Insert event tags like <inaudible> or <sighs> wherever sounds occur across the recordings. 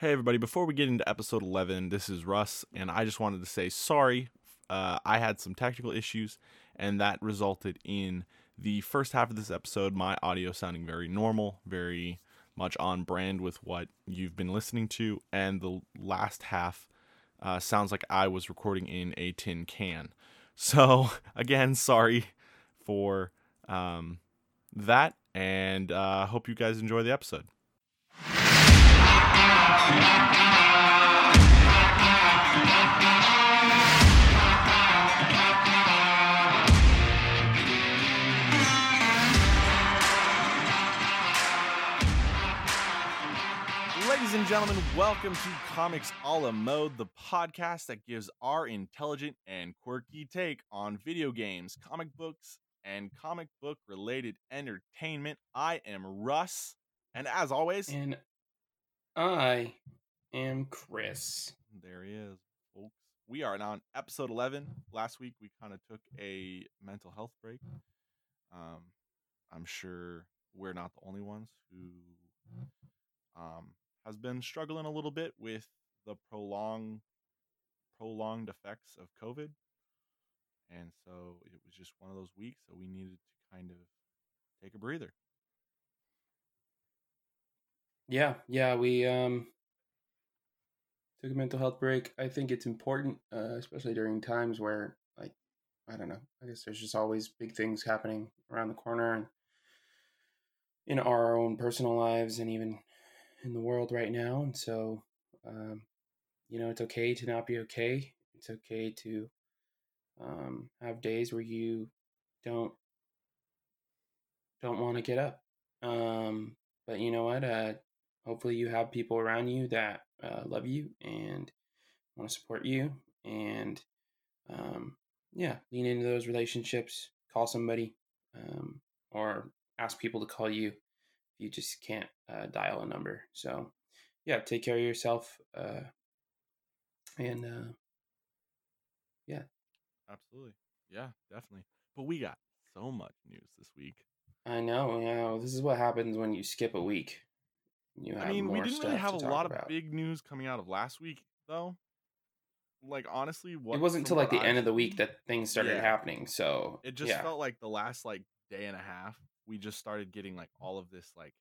Hey, everybody, before we get into episode 11, this is Russ, and I just wanted to say sorry. Uh, I had some technical issues, and that resulted in the first half of this episode, my audio sounding very normal, very much on brand with what you've been listening to, and the last half uh, sounds like I was recording in a tin can. <laughs> So, again, sorry for um, that, and I uh, hope you guys enjoy the episode. Ladies and gentlemen, welcome to Comics a la Mode, the podcast that gives our intelligent and quirky take on video games, comic books, and comic book related entertainment. I am Russ, and as always, and I am Chris. There he is, folks. We are now on episode 11. Last week we kind of took a mental health break. Um, I'm sure we're not the only ones who um, has been struggling a little bit with the prolonged prolonged effects of COVID. And so it was just one of those weeks that we needed to kind of take a breather. Yeah, yeah, we um took a mental health break. I think it's important, uh, especially during times where, like, I don't know. I guess there's just always big things happening around the corner and in our own personal lives and even in the world right now. And so, um, you know, it's okay to not be okay. It's okay to um, have days where you don't don't want to get up. Um, but you know what? Uh, hopefully, you have people around you that uh, love you and want to support you, and um, yeah, lean into those relationships. Call somebody, um, or ask people to call you if you just can't uh, dial a number. So, yeah, take care of yourself. Uh, and uh, yeah, absolutely, yeah, definitely. But we got so much news this week. I know. Yeah, this is what happens when you skip a week. You I mean, we didn't really have a lot about. of big news coming out of last week, though. Like honestly, what it wasn't until like the I end of the week that things started yeah. happening. So it just yeah. felt like the last like day and a half we just started getting like all of this like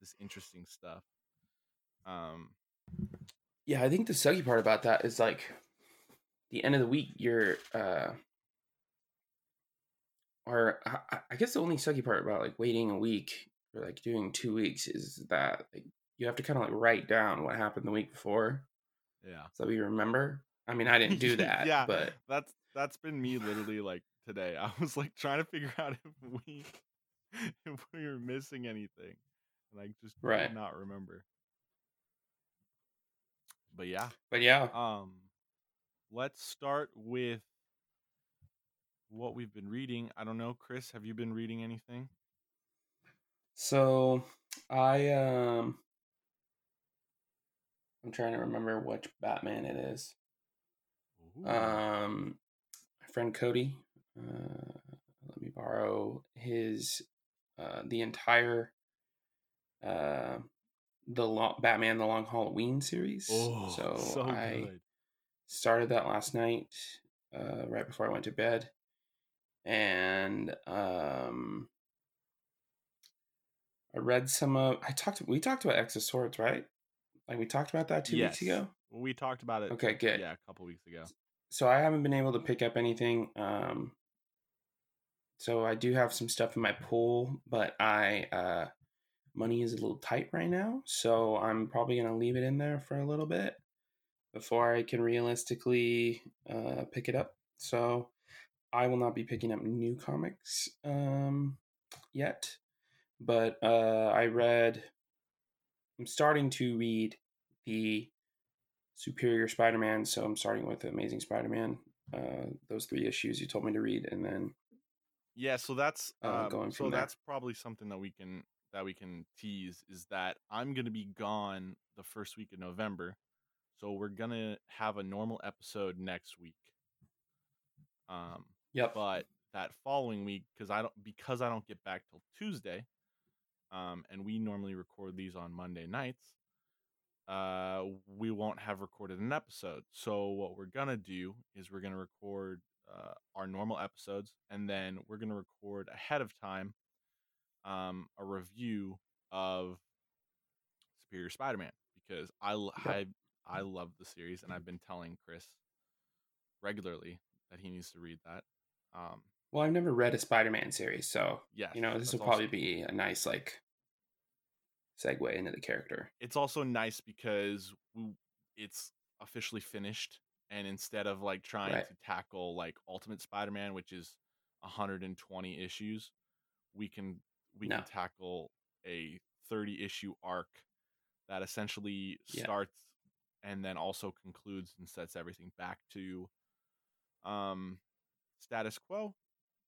this interesting stuff. Um yeah, I think the sucky part about that is like the end of the week you're uh or I, I guess the only sucky part about like waiting a week or like doing two weeks is that like you have to kind of like write down what happened the week before. Yeah. So you remember. I mean, I didn't do <laughs> that. yeah, but that's that's been me literally like today. <laughs> I was like trying to figure out if we if we were missing anything, and I just right. did not remember. But yeah, but yeah. Um, let's start with what we've been reading. I don't know, Chris. Have you been reading anything? So, I um, I'm trying to remember which Batman it is. Ooh. Um, my friend Cody. Uh, let me borrow his uh, the entire uh, the long, Batman the Long Halloween series. Oh, <laughs> so, so I good. started that last night, uh, right before I went to bed, and um, I read some of. I talked. We talked about X of Swords, right? Like we talked about that two yes. weeks ago. We talked about it. Okay, good. Yeah, a couple weeks ago. So I haven't been able to pick up anything. Um, so I do have some stuff in my pool, but I uh, money is a little tight right now, so I'm probably gonna leave it in there for a little bit before I can realistically uh, pick it up. So I will not be picking up new comics um, yet, but uh, I read. I'm starting to read the Superior Spider-Man, so I'm starting with Amazing Spider-Man. Uh, those three issues you told me to read, and then yeah, so that's uh, um, going so there. that's probably something that we can that we can tease is that I'm gonna be gone the first week of November, so we're gonna have a normal episode next week. Um, yep. But that following week, because I don't because I don't get back till Tuesday, um, and we normally record these on Monday nights. Uh, we won't have recorded an episode. So what we're gonna do is we're gonna record uh, our normal episodes, and then we're gonna record ahead of time um, a review of Superior Spider-Man because I. I I love the series, and I've been telling Chris regularly that he needs to read that. Um, Well, I've never read a Spider-Man series, so yes, you know this will probably be a nice like segue into the character. it's also nice because we, it's officially finished and instead of like trying Right. to tackle like ultimate spider-man which is 120 issues we can we No. can tackle a 30 issue arc that essentially Yeah. starts and then also concludes and sets everything back to um status quo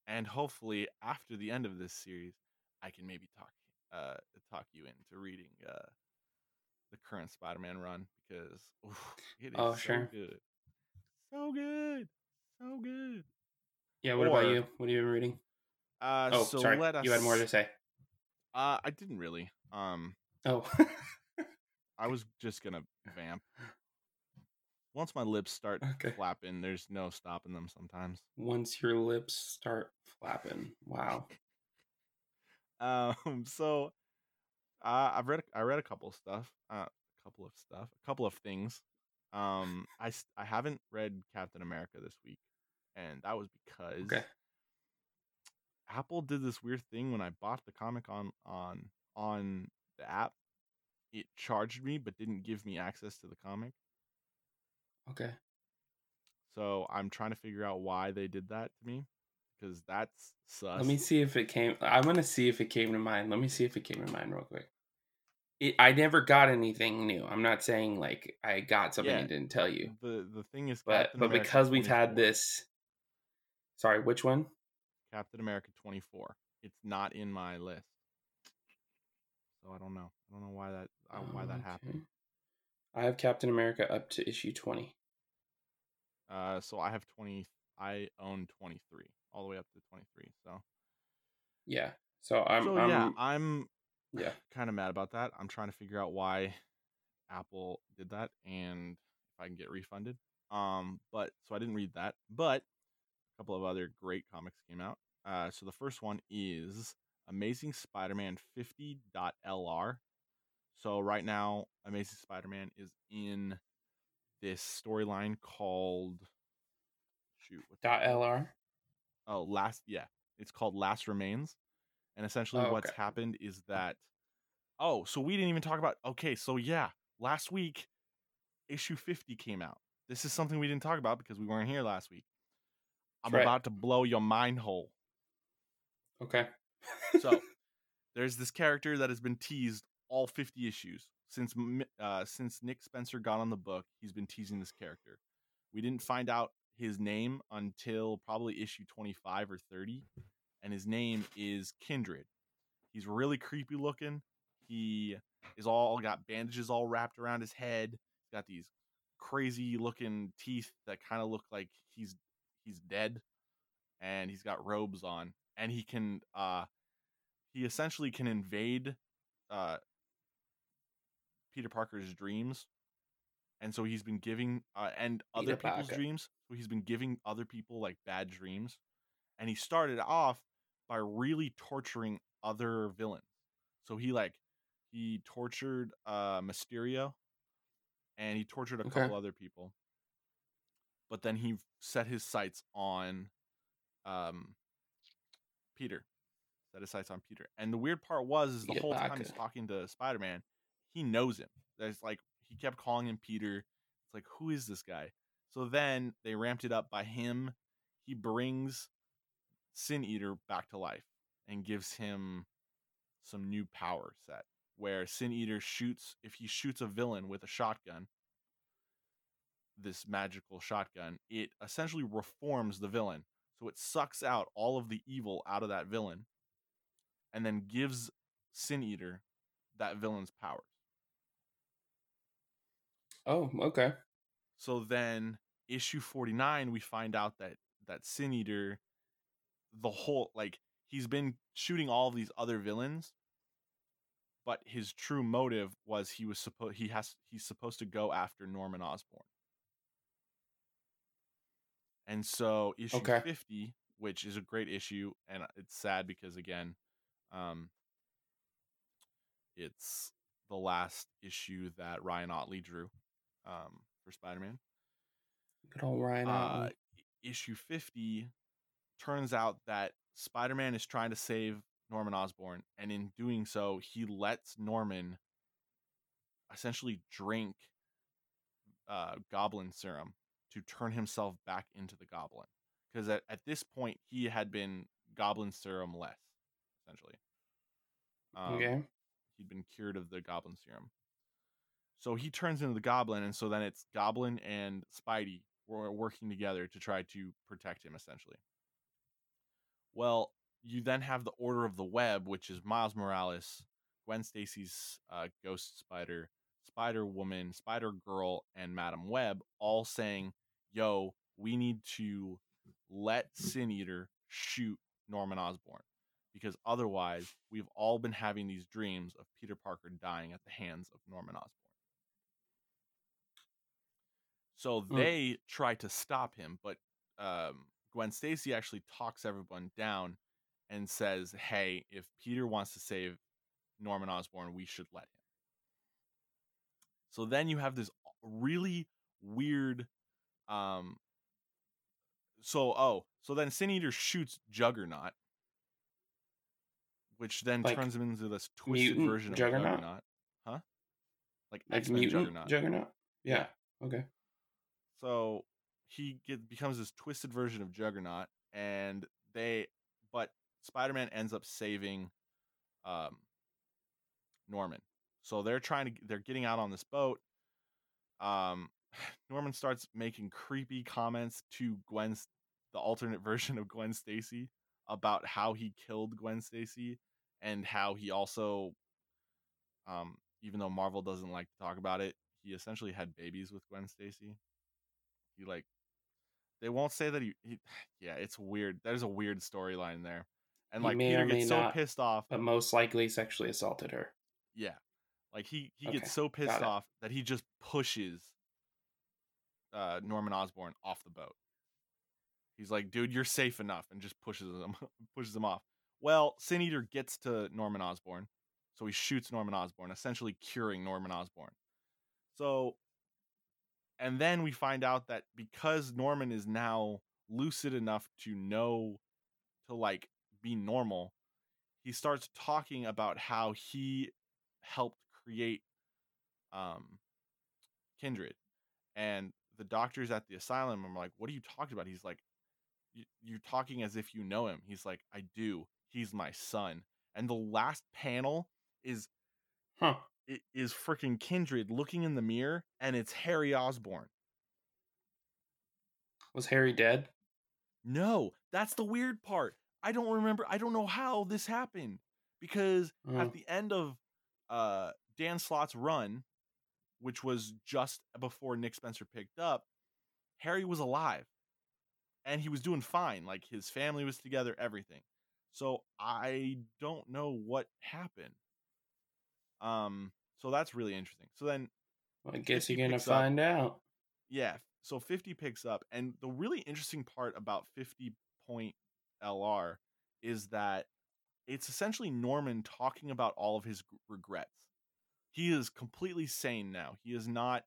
and hopefully after the end of this series i can maybe talk uh talk you into reading uh the current spider-man run because <laughs> oof, it is Oh, so sure. good so good so good Yeah. What about you? What have you reading? uh Oh, so sorry. let us You had more to say. uh i didn't really um Oh. i was just gonna vamp once my lips start <laughs> Okay. flapping there's no stopping them sometimes Once your lips start flapping. Wow. Um, <laughs> so uh, I've read I read a couple of stuff, uh, a couple of stuff, a couple of things. Um, I I haven't read Captain America this week, and that was because Okay. Apple did this weird thing when I bought the comic on on on the app. It charged me, but didn't give me access to the comic. Okay. So I'm trying to figure out why they did that to me, because that's sus. Let me see if it came. I'm gonna see if it came to mind. Let me see if it came to mind real quick. It, I never got anything new. I'm not saying like I got something Yeah. and didn't tell you, the the thing is, but Captain but America because we've had this. Sorry, which one? Captain America 24. It's not in my list. So I don't know. I don't know why that uh, why that happened. I have Captain America up to issue 20. Uh so I have 20 I own 23 all the way up to 23. So Yeah. So I'm. So I'm yeah, <sighs> I'm yeah. kind of mad about that. I'm trying to figure out why Apple did that and if I can get refunded. Um but so I didn't read that, but a couple of other great comics came out. Uh so the first one is Amazing Spider-Man 50.lr. So right now Amazing Spider-Man is in this storyline called shoot what's it Dot? LR. Oh, last yeah, it's called Last Remains, and essentially Oh, what's okay. happened is that oh, so we didn't even talk about okay, so yeah, last week issue fifty came out. This is something we didn't talk about because we weren't here last week. I'm right. about to blow your mind hole. Okay. So <laughs> there's this character that has been teased all 50 issues since uh, since Nick Spencer got on the book. He's been teasing this character. We didn't find out his name until probably issue 25 or 30, and his name is Kindred. He's really creepy looking. He is all got bandages all wrapped around his head. He's got these crazy looking teeth that kind of look like he's he's dead, and he's got robes on, and he can uh he essentially can invade uh Peter Parker's dreams. And so he's been giving uh, and other people's dreams. So he's been giving other people like bad dreams. And he started off by really torturing other villains. So he like he tortured uh Mysterio and he tortured a Okay. couple other people. But then he set his sights on um Peter. Set his sights on Peter. And the weird part was is the Peter whole time he's talking to Spider-Man, he knows him. There's like he kept calling him Peter. It's like who is this guy? So then they ramped it up by him. He brings Sin Eater back to life and gives him some new power set where Sin Eater shoots if he shoots a villain with a shotgun, this magical shotgun, it essentially reforms the villain. So it sucks out all of the evil out of that villain and then gives Sin Eater that villain's powers. Oh, okay. So then issue 49 we find out that that Sin Eater the whole like he's been shooting all of these other villains but his true motive was he was supposed he has he's supposed to go after Norman Osborn. And so issue Okay. 50, which is a great issue and it's sad because again um it's the last issue that Ryan Ottley drew um for Spider-Man. Good old Ryan. Uh, issue 50 turns out that Spider-Man is trying to save Norman Osborn and in doing so he lets Norman essentially drink uh, goblin serum to turn himself back into the goblin because at, at this point he had been goblin serum less essentially um, okay. he'd been cured of the goblin serum. So he turns into the goblin, and so then it's Goblin and Spidey were working together to try to protect him, essentially. Well, you then have the Order of the Web, which is Miles Morales, Gwen Stacy's uh, Ghost Spider, Spider Woman, Spider Girl, and Madam Web, all saying, "Yo, we need to let Sin Eater shoot Norman Osborn." because otherwise we've all been having these dreams of Peter Parker dying at the hands of Norman Osborn. So Hmm. they try to stop him, but um, Gwen Stacy actually talks everyone down and says, "Hey, if Peter wants to save Norman Osborn, we should let him." So then you have this really weird um so oh, so then Sin Eater shoots Juggernaut which then Like turns him into this twisted version of Juggernaut? Juggernaut. Huh? Like X Men Juggernaut. Juggernaut. Yeah. Okay. So he get, becomes this twisted version of Juggernaut, and they, but Spider Man ends up saving, um, Norman. So they're trying to, they're getting out on this boat. Um, <sighs> Norman starts making creepy comments to Gwen's, the alternate <laughs> version of Gwen Stacy, about how he killed Gwen Stacy and how he also um even though Marvel doesn't like to talk about it, he essentially had babies with Gwen Stacy. He like they won't say that he, he <sighs> yeah, it's weird. There's a weird storyline there. And like Peter gets so not, pissed off. But most likely sexually assaulted her. Yeah. Like he he Okay, gets so pissed off that he just pushes uh Norman Osborn off the boat. He's like, "Dude, you're safe enough," and just pushes him <laughs> pushes him off. Well, Sin Eater gets to Norman Osborn, so he shoots Norman Osborn, essentially curing Norman Osborn. So, and then we find out that because Norman is now lucid enough to know to like be normal, he starts talking about how he helped create um Kindred. And the doctors at the asylum are like, "What are you talking about?" He's like, "You- "You're talking as if you know him." He's like, "I do. He's my son." And the last panel is Huh. It is freaking Kindred looking in the mirror, and it's Harry Osborn. Was Harry dead? No, that's the weird part. I don't remember. I don't know how this happened because at the end of uh, Dan Slott's run, which was just before Nick Spencer picked up, Harry was alive and he was doing fine. Like his family was together, everything. So I don't know what happened. Um, so that's really interesting. So then Well, I guess you're gonna picks up. find out. yeah, so 50 picks up, and the really interesting part about 50 point LR is that it's essentially Norman talking about all of his regrets. He is completely sane now. He is not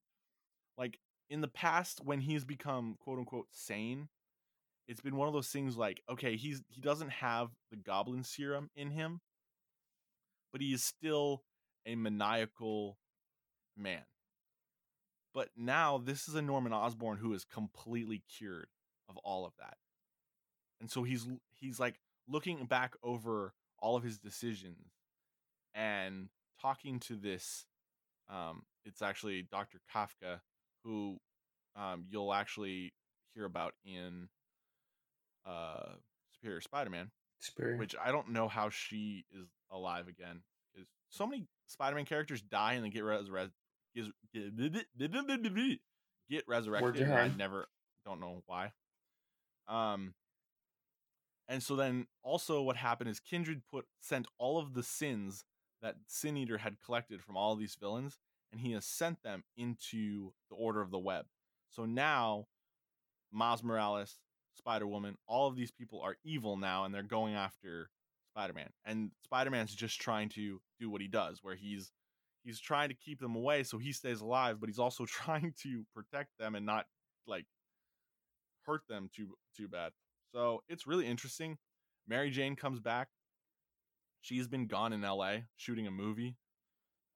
like in the past when he's become quote unquote sane. It's been one of those things like okay, he's he doesn't have the goblin serum in him, but he is still a maniacal man. But now this is a Norman Osborn who is completely cured of all of that. And so he's he's like looking back over all of his decisions and talking to this um it's actually Dr. Kafka who um you'll actually hear about in uh Superior Spider-Man Spirit. which I don't know how she is alive again because so many Spider-Man characters die and then get resurrected. Get resurrected. and I never don't know why. Um, and so then also what happened is Kindred put sent all of the sins that Sin Eater had collected from all these villains, and he has sent them into the Order of the Web. So now, Miles Morales, Spider Woman, all of these people are evil now, and they're going after Spider Man. And Spider Man's just trying to do what he does, where he's he's trying to keep them away so he stays alive, but he's also <laughs> trying to protect them and not like hurt them too too bad. So it's really interesting. Mary Jane comes back. She's been gone in LA shooting a movie.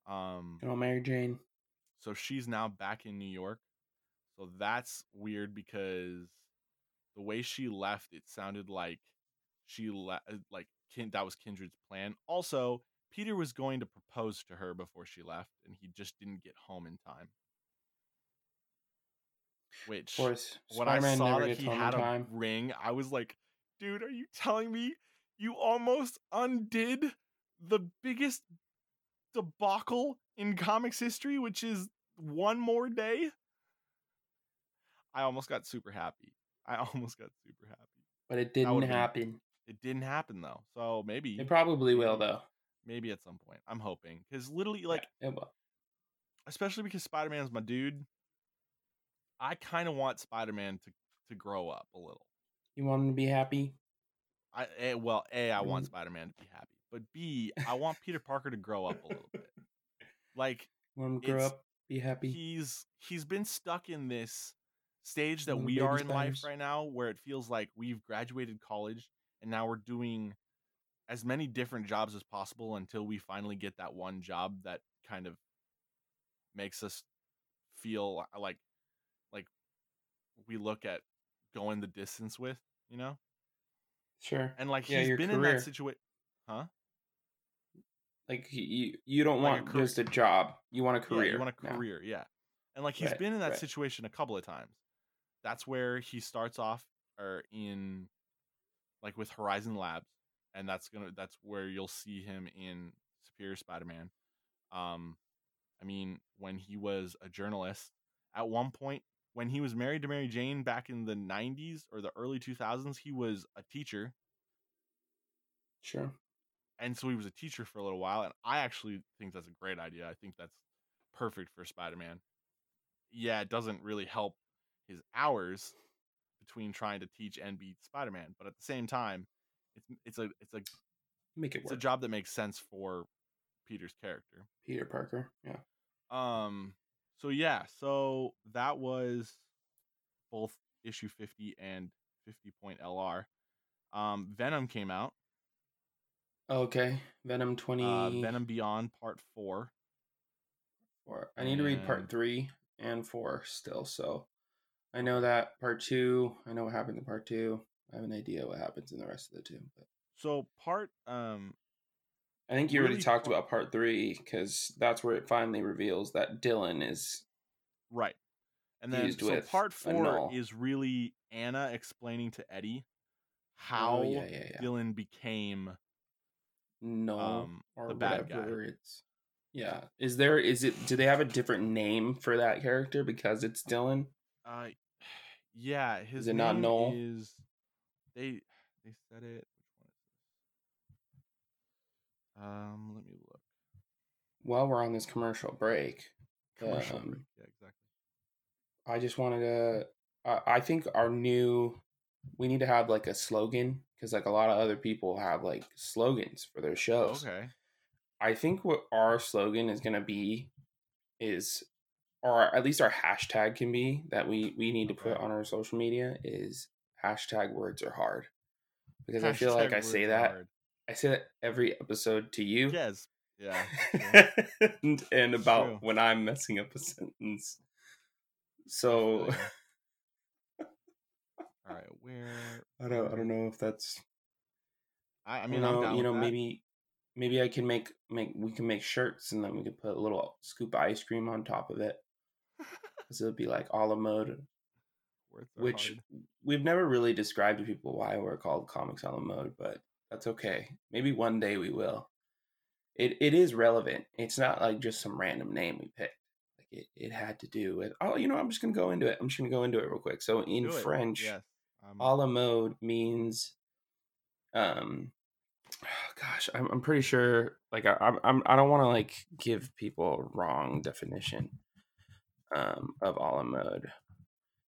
Um Oh, Mary Jane. so she's now back in New York. So that's weird because the way she left, it sounded like she left, like Kin- that was Kindred's plan. Also, Peter was going to propose to her before she left, and he just didn't get home in time. Which, Of course, when I Spider-Man saw never that he had a time. ring, I was like, dude, are you telling me you almost undid the biggest debacle in comics history, which is one more day? I almost got super happy. I <laughs> almost got super happy. But it didn't happen. It didn't happen though. So maybe It probably will, though. maybe at some point. I'm hoping. Cuz literally like Yeah, it will. especially because Spider-Man's my dude. I kind of want Spider-Man to to grow up a little. You want him to be happy? I a, well, a I want Mm. Spider-Man to be happy, but b I want Peter Parker to grow up a little bit. Like <laughs> want him to grow up, be happy? he's he's been stuck in this stage that we are in life right now where it feels like we've graduated college and now we're doing as many different jobs as possible until we finally get that one job that kind of makes us feel uh, like like we look at going the distance with, you know? Sure. And like Yeah, he's been in that situation, huh? Like you, you don't Like want career- just a job. You want a Yeah, career. you want a career, yeah. And like he's Right, been in that right. situation a couple of times. That's where he starts off or in like with Horizon Labs, and that's gonna that's where you'll see him in Superior Spider-Man. Um, I mean, when he was a journalist, at one point when he was married to Mary Jane back in the '90s or the early 2000s, he was a teacher Sure. and so he was a teacher for a little while and i actually think that's a great idea i think that's perfect for spider-man yeah it doesn't really help his hours between trying to teach and be spider-man but at the same time it's it's a it's a Make it it's a job that makes sense for peter's character Peter Parker. Yeah. um so yeah so that was both issue 50 and 50 point lr um venom came out Okay. Venom twenty. uh venom beyond part four Four. I need to read part three and four still. So I know that part two. I know what happened in part two. I have an idea what happens in the rest of the two. But So part um I think you already talked par- about part three because that's where it finally reveals that Dylan is. right. And then so part 4 is really Anna explaining to Eddie how oh, yeah, yeah, yeah. Dylan became No, um or the bad guy. it's. Yeah. Is there? Is it? Do they have a different name for that character because it's Dylan? uh yeah, his it not name Noel? is they they said it which one is this? Um let me look. While we're on this commercial break, Commercial Um, break. Yeah, exactly. I just wanted to. I I think our new, we need to have like a slogan because like a lot of other people have like slogans for their shows. Okay. I think what our slogan is gonna be is, or at least our hashtag can be that we we need to put on our social media is hashtag words are hard because I feel like I say that hard. I say that every episode to you. Yes. Yeah. <laughs> and, and about true. when I'm messing up a sentence. So. <laughs> All right, where I don't I don't know if that's I, I mean, I'm down you know maybe maybe I can make make we can make shirts and then we can put a little scoop of ice cream on top of it. Cuz it would be like a la mode, which hard. we've never really described to people why we're called comics a la mode, but that's okay. Maybe one day we will. It it is relevant. It's not like just some random name we picked. Like it, it had to do with oh, you know, I'm just gonna go into it. I'm just gonna go into it real quick. So in French, yes. Um, a la mode means um <sighs> Gosh, I'm I'm pretty sure. Like I I'm, I'm I don't want to like give people a wrong definition um, of a la mode,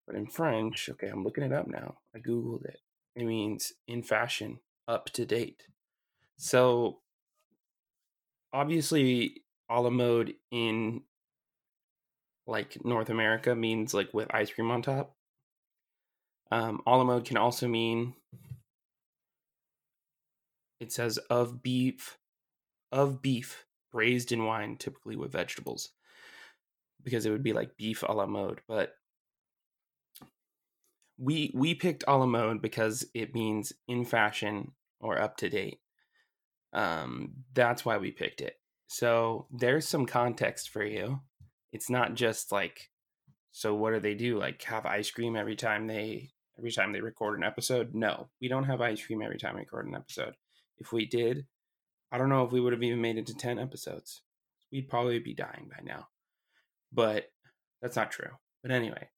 but in French, okay, I'm looking it up now. I googled it. It means in fashion, up to date. So obviously, a la mode in like North America means like with ice cream on top. Um, a la mode can also mean it says of beef, of beef braised in wine, typically with vegetables, because it would be like beef a la mode. But we we picked a la mode because it means in fashion or up to date. Um, that's why we picked it. So there's some context for you. It's not just like, so what do they do? Like have ice cream every time they every time they record an episode? No, we don't have ice cream every time we record an episode. If we did, I don't know if we would have even made it to 10 episodes. We'd probably be dying by now. But that's not true. But anyway,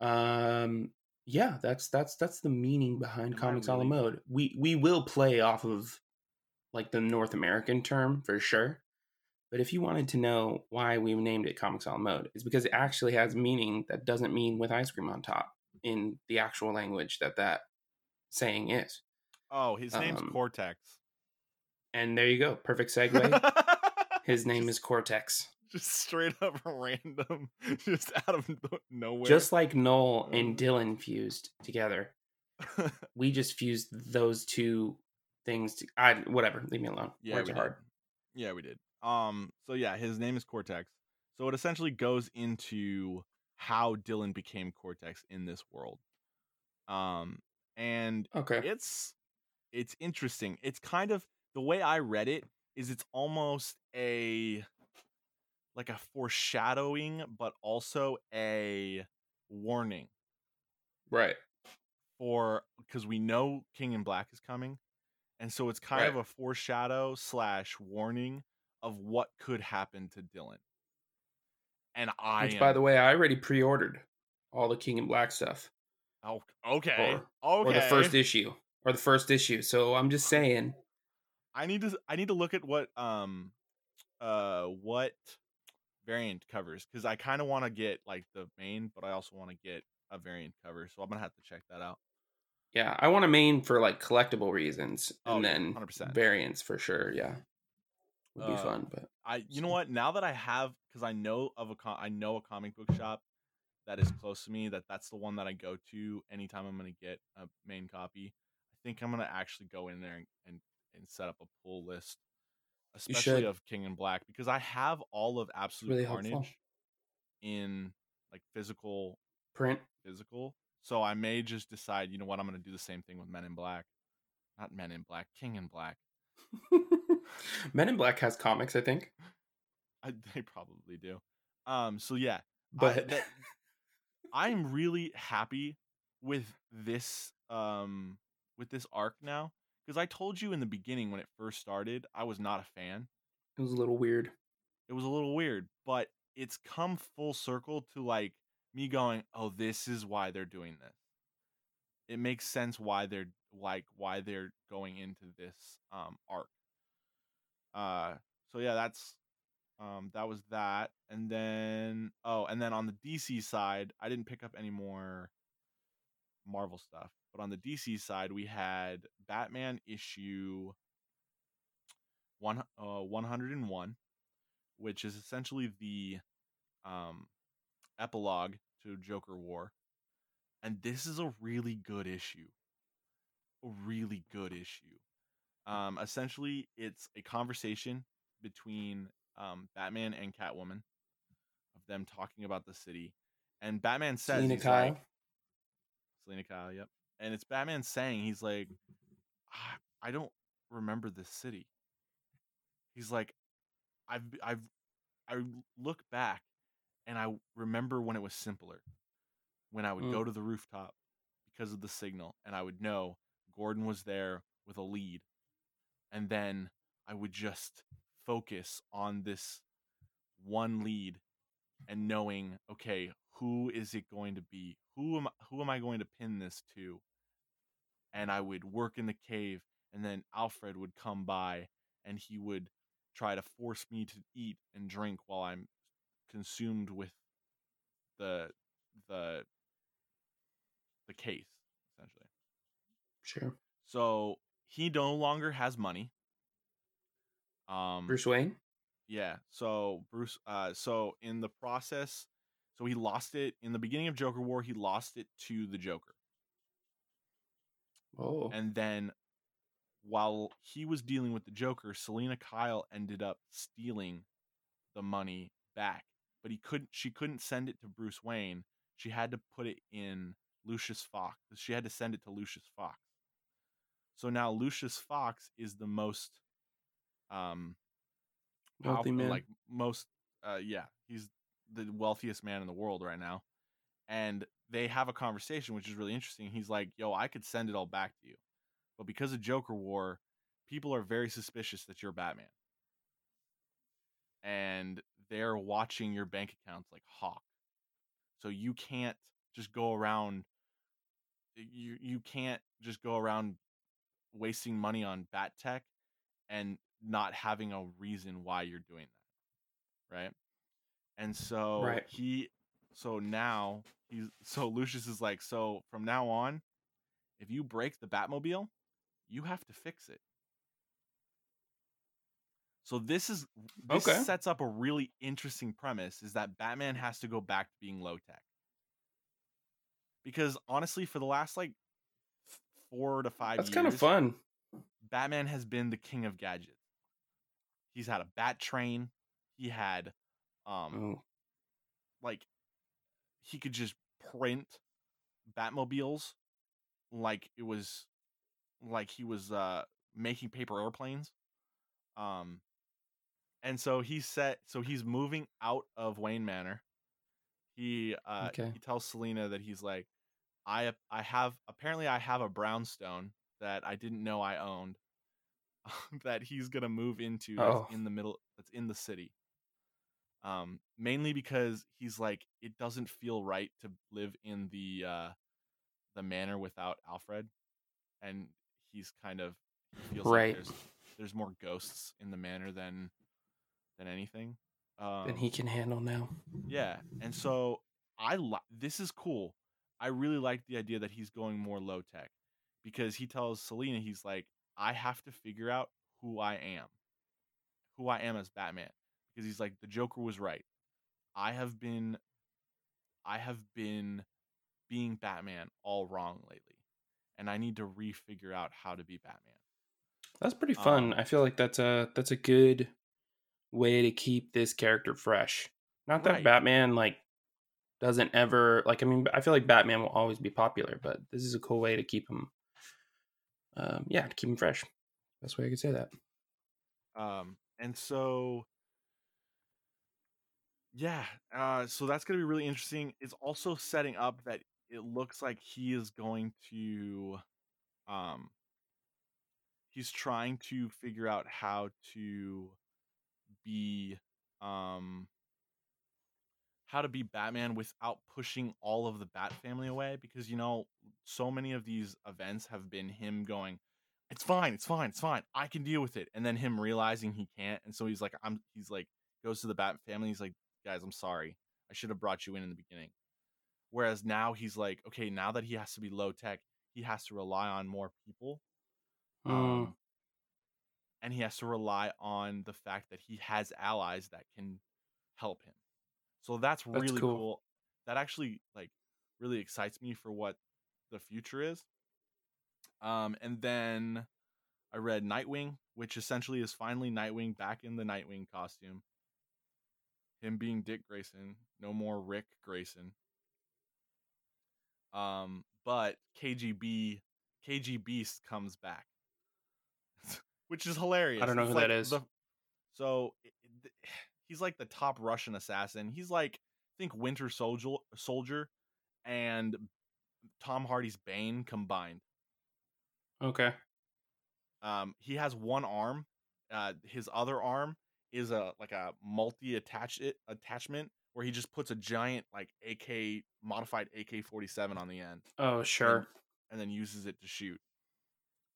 um yeah, that's that's that's the meaning behind Am comics a la mode. We we will play off of like the North American term for sure. But if you wanted to know why we named it comics a la mode, it's because it actually has meaning that doesn't mean with ice cream on top in the actual language that that saying is. Oh, his name's Um, Cortex. And there you go, perfect segue. <laughs> His name is Cortex. Just straight up <laughs> random, just out of nowhere. Just like Noel Um, and Dylan fused together, <laughs> we just fused those two things. To, I whatever. Leave me alone. yeah, Words we are did. hard. Yeah, we did. Um, so yeah, his name is Cortex. So it essentially goes into how Dylan became Cortex in this world. Um, and Okay. it's it's interesting. It's kind of the way I read it is it's almost a like a foreshadowing, but also a warning Right. for because we know King in Black is coming, and so it's kind of a foreshadow slash warning of what could happen to Dylan. And I, Which, am, by the way, I already pre-ordered all the King in Black stuff, oh, okay, okay, or the first issue, or the first issue. So I'm just saying. I need to I need to look at what um uh what variant covers because I kind of want to get like the main, but I also want to get a variant cover, so I'm gonna have to check that out. Yeah, I want a main for like collectible reasons, Oh, and yeah, then 100%. variants for sure. Yeah, would be Uh, fun. But I you know what now that I have because I know of a com- I know a comic book shop that is close to me that that's the one that I go to anytime I'm gonna get a main copy. I think I'm gonna actually go in there and and, and set up a pull list, especially of King in Black because I have all of Absolute really Carnage helpful. in like physical print. physical. So I may just decide, you know what, I'm gonna do the same thing with Men in Black. Not Men in Black, King in Black. <laughs> Men in Black has comics, I think, I, they probably do. Um. So yeah, I, but that- <laughs> I'm really happy with this um with this arc now because I told you in the beginning when it first started I was not a fan. it was a little weird. It was a little weird, but it's come full circle to like me going, "Oh, this is why they're doing this." It makes sense why they're like why they're going into this um arc. Uh so yeah, that's um that was that. And then oh, and then on the DC side, I didn't pick up any more Marvel stuff. But on the DC side, we had Batman issue one uh 101 which is essentially the um, epilogue to Joker War. And this is a really good issue. A really good issue. Um, essentially, it's a conversation between um, Batman and Catwoman of them talking about the city. And Batman says, Selina Kyle. like, Selina Kyle, yep. And it's Batman saying, he's like, "Ah, I don't remember this city. He's like, I've I've I look back and I remember when it was simpler. When I would Mm. go to the rooftop because of the signal and I would know Gordon was there with a lead. And then I would just focus on this one lead and knowing, okay, who is it going to be? Who am who am I going to pin this to? And I would work in the cave and then Alfred would come by and he would try to force me to eat and drink while I'm consumed with the the the case essentially. Sure. So he no longer has money. Um Bruce Wayne. yeah. So Bruce uh so in the process so he lost it in the beginning of Joker War, he lost it to the Joker. Oh. And then while he was dealing with the Joker, Selina Kyle ended up stealing the money back. But he couldn't she couldn't send it to Bruce Wayne. She had to put it in Lucius Fox. She had to send it to Lucius Fox. So now Lucius Fox is the most um Wealthy man. like most uh yeah, he's the wealthiest man in the world right now. And they have a conversation which is really interesting. He's like, "Yo, I could send it all back to you." But because of Joker War, people are very suspicious that you're Batman. And they're watching your bank accounts like hawk. So you can't just go around you you can't just go around wasting money on bat tech and not having a reason why you're doing that. Right? And so Right. he so now he's <laughs> so Lucius is like, so from now on, if you break the Batmobile, you have to fix it. So this is this Okay. sets up a really interesting premise is that Batman has to go back to being low tech. Because honestly, for the last like four to five That's years, kind of fun. Batman has been the king of gadgets. He's had a bat train. He had um Oh. like he could just print Batmobiles like it was like he was uh making paper airplanes. Um and so he set so he's moving out of Wayne Manor. He uh Okay. he tells Selina that he's like I I have apparently I have a brownstone that I didn't know I owned <laughs> that he's going to move into Oh. in the middle that's in the city um mainly because he's like it doesn't feel right to live in the uh the manor without alfred and he's kind of he feels Right. like there's there's more ghosts in the manor than than anything um Than he can handle now. yeah and so i li- this is cool i really like the idea that he's going more low tech because he tells selina he's like i have to figure out who i am who i am as batman because he's like the joker was right i have been i have been being batman all wrong lately and i need to refigure out how to be batman That's pretty fun. Um, I feel like that's a that's a good way to keep this character fresh. Not that Right. Batman like doesn't ever like I mean I feel like Batman will always be popular, but this is a cool way to keep him um yeah, to keep him fresh. Best way I could say that. Um, and so yeah, uh, so that's gonna be really interesting. It's also setting up that it looks like he is going to, um, he's trying to figure out how to be, um, how to be Batman without pushing all of the Bat family away because you know so many of these events have been him going it's fine it's fine it's fine I can deal with it and then him realizing he can't and so he's like I'm he's like goes to the Bat family he's like guys I'm sorry I should have brought you in in the beginning whereas now he's like okay now that he has to be low tech he has to rely on more people Mm, um, and he has to rely on the fact that he has allies that can help him. So that's, That's really cool. cool. That actually like really excites me for what the future is. Um, and then I read Nightwing, which essentially is finally Nightwing back in the Nightwing costume. Him being Dick Grayson, no more Rick Grayson. Um, but KGB KG Beast comes back, <laughs> which is hilarious. I don't know It's who that like is. the- so it- it- <sighs> he's like the top Russian assassin. He's like I think Winter Soldier, Soldier, and Tom Hardy's Bane combined. okay. Um, he has one arm. Uh, his other arm is a like a multi attach attachment where he just puts a giant like AK modified AK forty seven on the end Oh, sure. and then uses it to shoot.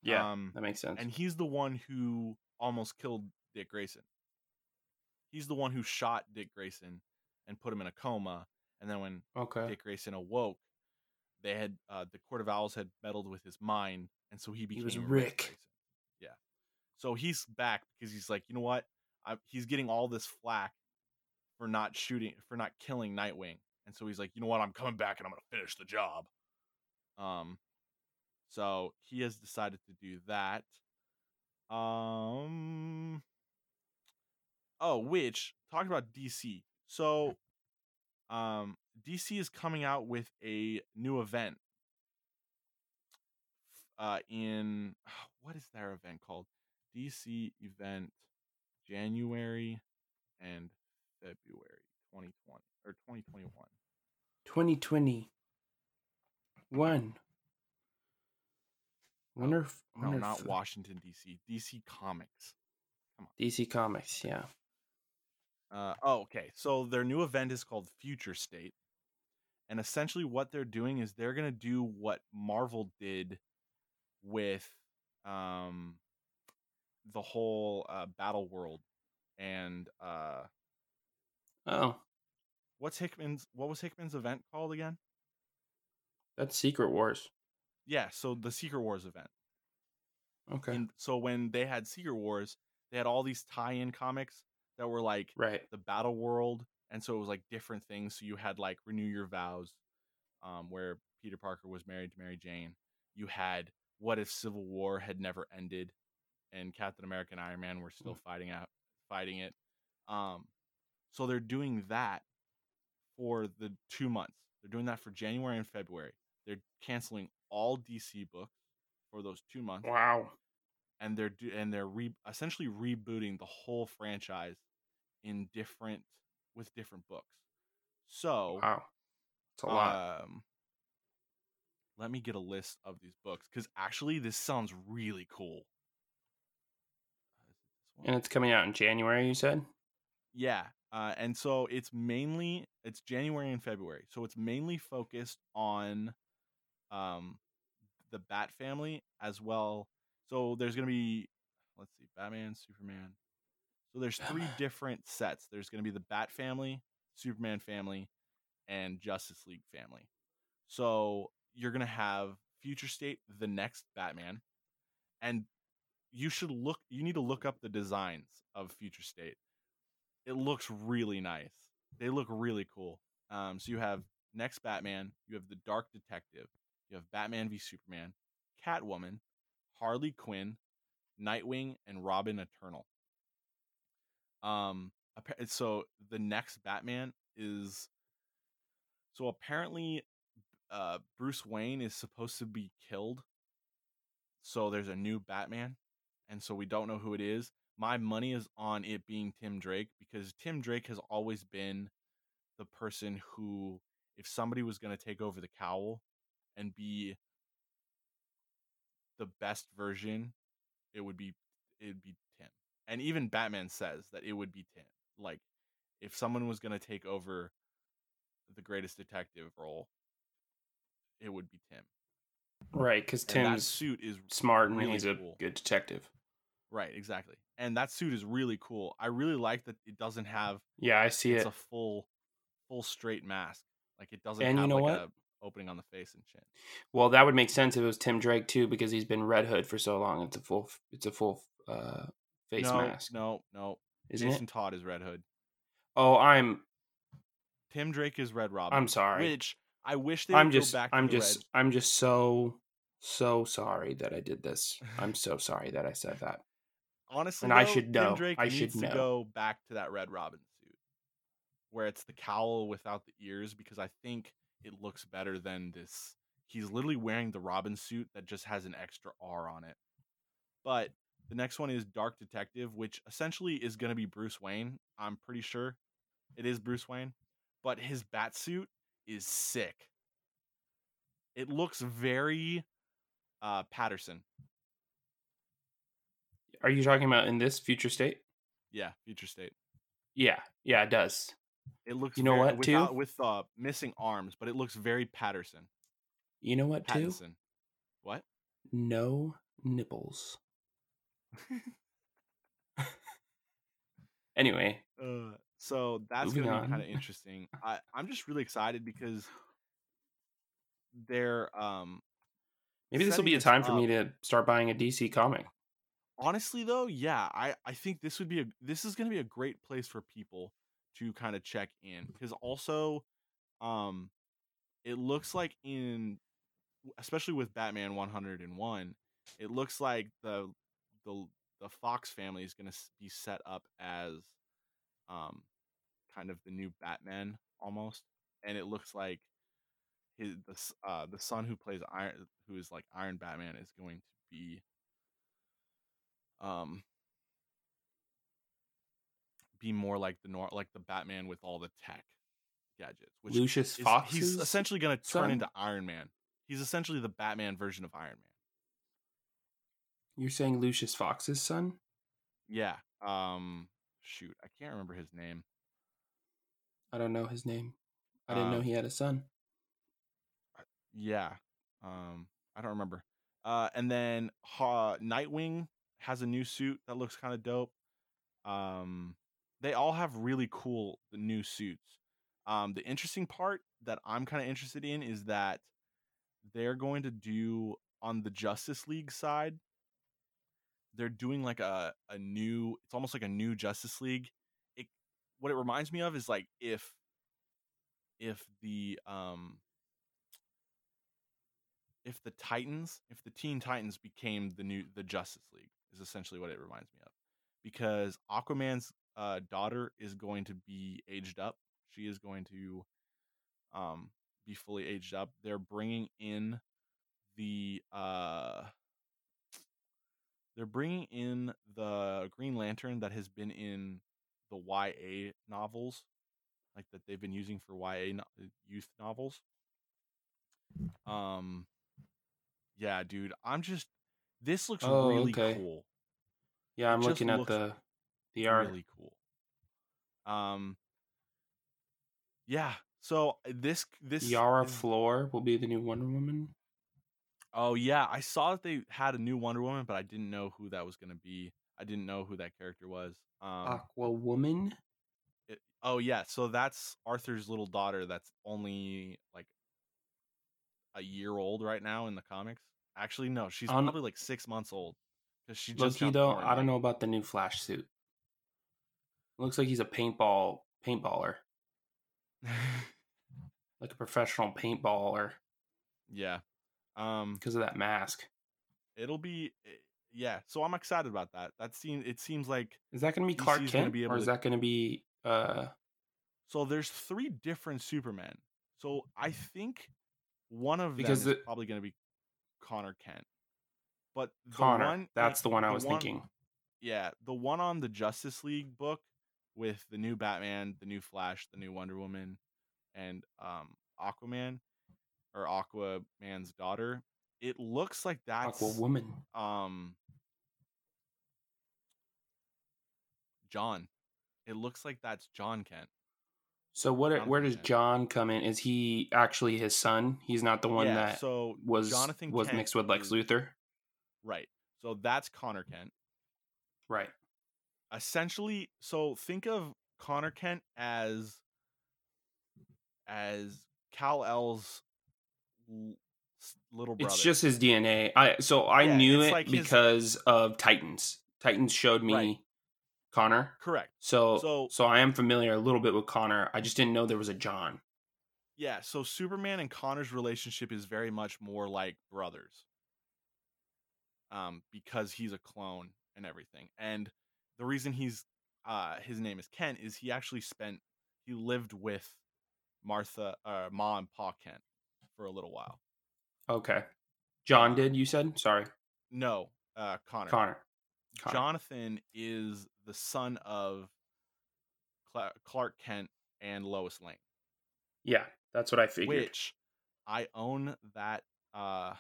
Yeah, Um, that makes sense. and he's the one who almost killed Dick Grayson. He's the one who shot Dick Grayson and put him in a coma. And then when okay. Dick Grayson awoke, they had uh, the Court of Owls had meddled with his mind, and so he became was Rick Rick. Grayson. Yeah, so he's back because he's like, you know what? I, he's getting all this flack for not shooting, for not killing Nightwing, and so he's like, you know what? I'm coming back and I'm gonna finish the job. Um, so he has decided to do that. Um. Oh, which talk about DC. So, um, DC is coming out with a new event. Uh, in <sighs> what is their event called? DC event January and February 2020 or 2021. 2020. One. Wonder if, No, wonder not if- Washington DC. DC Comics. DC Comics, yeah. Uh, oh, okay. So their new event is called Future State. And essentially, what they're doing is they're going to do what Marvel did with um, the whole uh, Battle World. And uh, Oh, what's Hickman's? What was Hickman's event called again? that's Secret Wars. Yeah, so the Secret Wars event. Okay. And so when they had Secret Wars, they had all these tie-in comics that were like right. the battle world and so it was like different things so you had like renew your vows um, where peter parker was married to mary jane you had what if civil war had never ended and captain america and iron man were still fighting out fighting it um, so they're doing that for the two months they're doing that for january and february they're canceling all dc books for those two months Wow. and they're do- and they're re- essentially rebooting the whole franchise in different with different books. So, Wow. It's a lot. um, let me get a list of these books because actually this sounds really cool. Uh, is it this one? And it's coming out in January, you said? Yeah. Uh, and so it's mainly it's January and February. So it's mainly focused on um the Bat family as well. So there's gonna be let's see, Batman, Superman. So there's three <sighs> different sets. There's gonna be the Bat family, Superman family, and Justice League family. So you're gonna have Future State, the next Batman, and you should look. You need to look up the designs of Future State. It looks really nice. They look really cool. Um, so you have next Batman, you have the Dark Detective, you have Batman v Superman, Catwoman, Harley Quinn, Nightwing, and Robin Eternal. Um, so the next Batman is so apparently uh Bruce Wayne is supposed to be killed. So there's a new Batman, and so we don't know who it is. My money is on it being Tim Drake because Tim Drake has always been the person who if somebody was going to take over the cowl and be the best version, it would be it'd be Tim. And even Batman says that it would be Tim. Like if someone was going to take over the greatest detective role, it would be Tim. Right, because Tim's suit is smart and really he's a good detective. Right, exactly. And that suit is really cool. I really like that it doesn't have Yeah, I see it's it. a full full straight mask. Like it doesn't And you have know like what? a opening on the face and chin. Well, that would make sense if it was Tim Drake too, because he's been Red Hood for so long. It's a full, it's a full uh, face no, mask, No, no. isn't Jason it? Todd is Red Hood. Oh, I'm, Tim Drake is Red Robin. I'm sorry. Which I wish they I'm would just, go back to I'm just, I'm just so, so sorry that I did this. I'm so sorry that I said that. Honestly and I though, should Tim know. Drake I needs should to know. go back to that Red Robin suit. Where it's the cowl without the ears because I think it looks better than this. He's literally wearing the Robin suit that just has an extra R on it. But the next one is Dark Detective, which essentially is going to be Bruce Wayne. I'm pretty sure it is Bruce Wayne, but his bat suit is sick. It looks very uh Pattinson. Are you talking about in this future state? Yeah, future state. Yeah, yeah, it does. It looks You know very- what, too? with uh missing arms, but it looks very Pattinson. You know what, too? What? No, nipples. anyway, Uh, so that's gonna be kind of interesting. I I'm just really excited because they're um maybe this will be a time for me to start buying a DC comic. Honestly though yeah i i think this would be a this is going to be a great place for people to kind of check in because also um it looks like in especially with batman 101 it looks like the the the fox family is going to be set up as um kind of the new batman almost and it looks like his the uh the son who plays iron who is like iron batman is going to be um be more like the nor like the Batman with all the tech gadgets. Which Lucius is, Fox. he's essentially going to turn son? into Iron Man. He's essentially the Batman version of Iron Man. You're saying Lucius Fox's son? Yeah. Um. Shoot, I can't remember his name. I don't know his name. I didn't know Um, he had a son. Yeah. Um. I don't remember. Uh. And then ha- Nightwing has a new suit that looks kind of dope. Um. They all have really cool new suits. Um. The interesting part that I'm kind of interested in is that they're going to do on the Justice League side. They're doing like a a new. It's almost like a new Justice League. It what it reminds me of is like if if the um if the Titans, if the Teen Titans became the new the Justice League is essentially what it reminds me of. Because Aquaman's uh, daughter is going to be aged up. She is going to um be fully aged up. They're bringing in the uh they're bringing in the Green Lantern that has been in the YA novels, like that they've been using for YA no- uh, youth novels. Um, yeah, dude, I'm just this looks Oh, really okay. cool, Yeah, I'm just looking at the the art. really cool. Um, yeah. So uh, this this Yara is- Flor will be the new Wonder Woman. Oh yeah, I saw that they had a new Wonder Woman, but I didn't know who that was gonna be. I didn't know who that character was. Um, Aqua Woman. it- oh yeah, so that's Arthur's little daughter. That's only like a year old right now in the comics. Actually, no, she's On- probably like six months old because she just Loki though, I don't know about the new Flash suit. Looks like he's a paintball paintballer, <laughs> like a professional paintballer yeah, um, because of that mask. it'll be eh, yeah. So I'm excited about that. That seems it seems like Is that going to be Clark Kent, be or is to- that going to be? uh so. There's three different Supermen. So I think one of Because them is the- probably going to be Connor Kent. But the Connor? one, that's the one I was one- thinking. yeah, the one on the Justice League book with the new Batman, the new Flash, the new Wonder Woman, and um Aquaman or Aquaman's daughter. It looks like that's Aqua Woman. um John. It looks like that's John Kent. So what? Jonathan where does Kent. John come in? Is he actually his son? He's not the one yeah, that so was Jonathan was Kent mixed with Lex is- Luthor, Right. So that's Connor Kent. right? essentially so think of Connor Kent as as Kal-El's little brother. It's just his DNA. I so I Yeah, knew it like his- because of Titans. Titans showed me Right. Connor. correct. So, So- so I am familiar a little bit with Connor. I just didn't know there was a John. Yeah, so Superman and Connor's relationship is very much more like brothers. Um because he's a clone and everything. And the reason he's uh his name is Kent is he actually spent he lived with Martha uh Ma and Pa Kent for a little while. Okay. John did you said? Sorry. No, uh Connor. Connor. Connor. Jonathan is the son of Clark Kent and Lois Lane, Yeah, that's what I figured. which I own that uh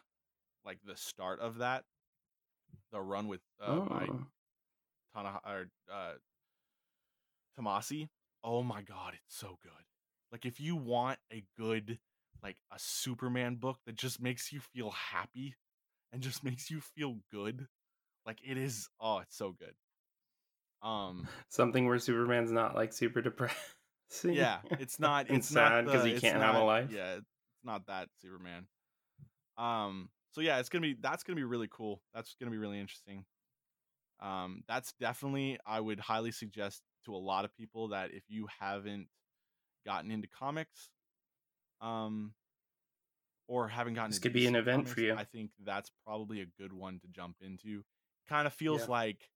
like the start of that the run with uh by Oh. Tana or uh Tomasi. Oh my god, it's so good. Like if you want a good like a Superman book that just makes you feel happy and just <laughs> makes you feel good. Like it is oh, it's so good. Um <laughs> something where Superman's not like super depressed. yeah, it's <laughs> not It's sad not sad 'cause the- he can't have a life? Yeah, it's not that Superman. Um so yeah, it's going to be that's going to be really cool. That's going to be really interesting. Um that's definitely I would highly suggest to a lot of people that if you haven't gotten into comics um or haven't gotten This could be an event for you. I think that's probably a good one to jump into. Kind of feels Yeah. like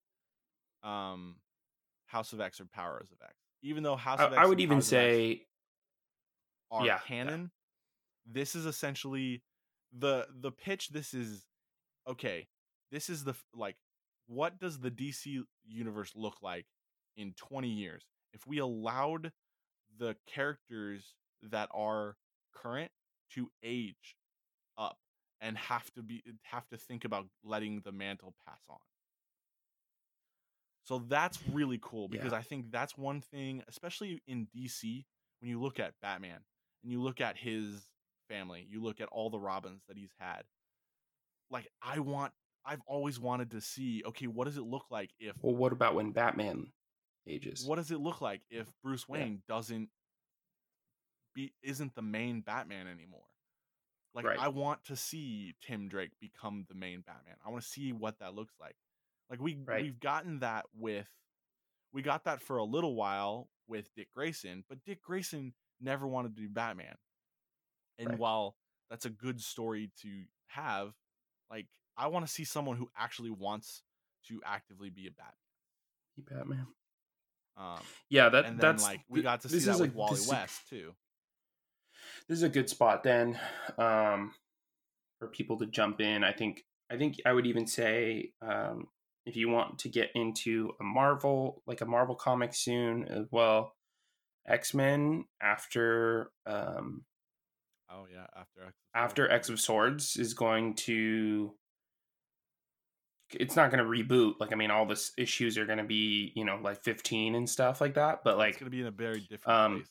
um House of X or Powers of X. Even though House I, of X I would even say are Yeah, yeah. canon. This is essentially the the pitch. This is okay. This is the like what does the DC universe look like in 20 years if we allowed the characters that are current to age up and have to be have to think about letting the mantle pass on. So that's really cool because Yeah. I think that's one thing, especially in DC, when you look at Batman and you look at his family, you look at all the Robins that he's had. Like I want I've always wanted to see, okay, what does it look like if well, what about when Batman ages? what does it look like if Bruce Yeah. Wayne doesn't be isn't the main Batman anymore? Like Right. I want to see Tim Drake become the main Batman. I want to see what that looks like. Like we Right. we've gotten that with we got that for a little while with Dick Grayson, but Dick Grayson never wanted to be Batman. And Right. while that's a good story to have, like I want to see someone who actually wants to actively be a Batman. Batman. Um, Yeah, that and then that's like we got to see that with a- Wally this is a- West too. this is a good spot then um, for people to jump in. I think I think I would even say um, if you want to get into a Marvel like a Marvel comic soon as well, X Men after um, Oh yeah, after X. after X of Swords is going to. It's not going to reboot. Like I mean, all the issues are going to be you know like fifteen and stuff like that. But like it's gonna be in a very different um, place.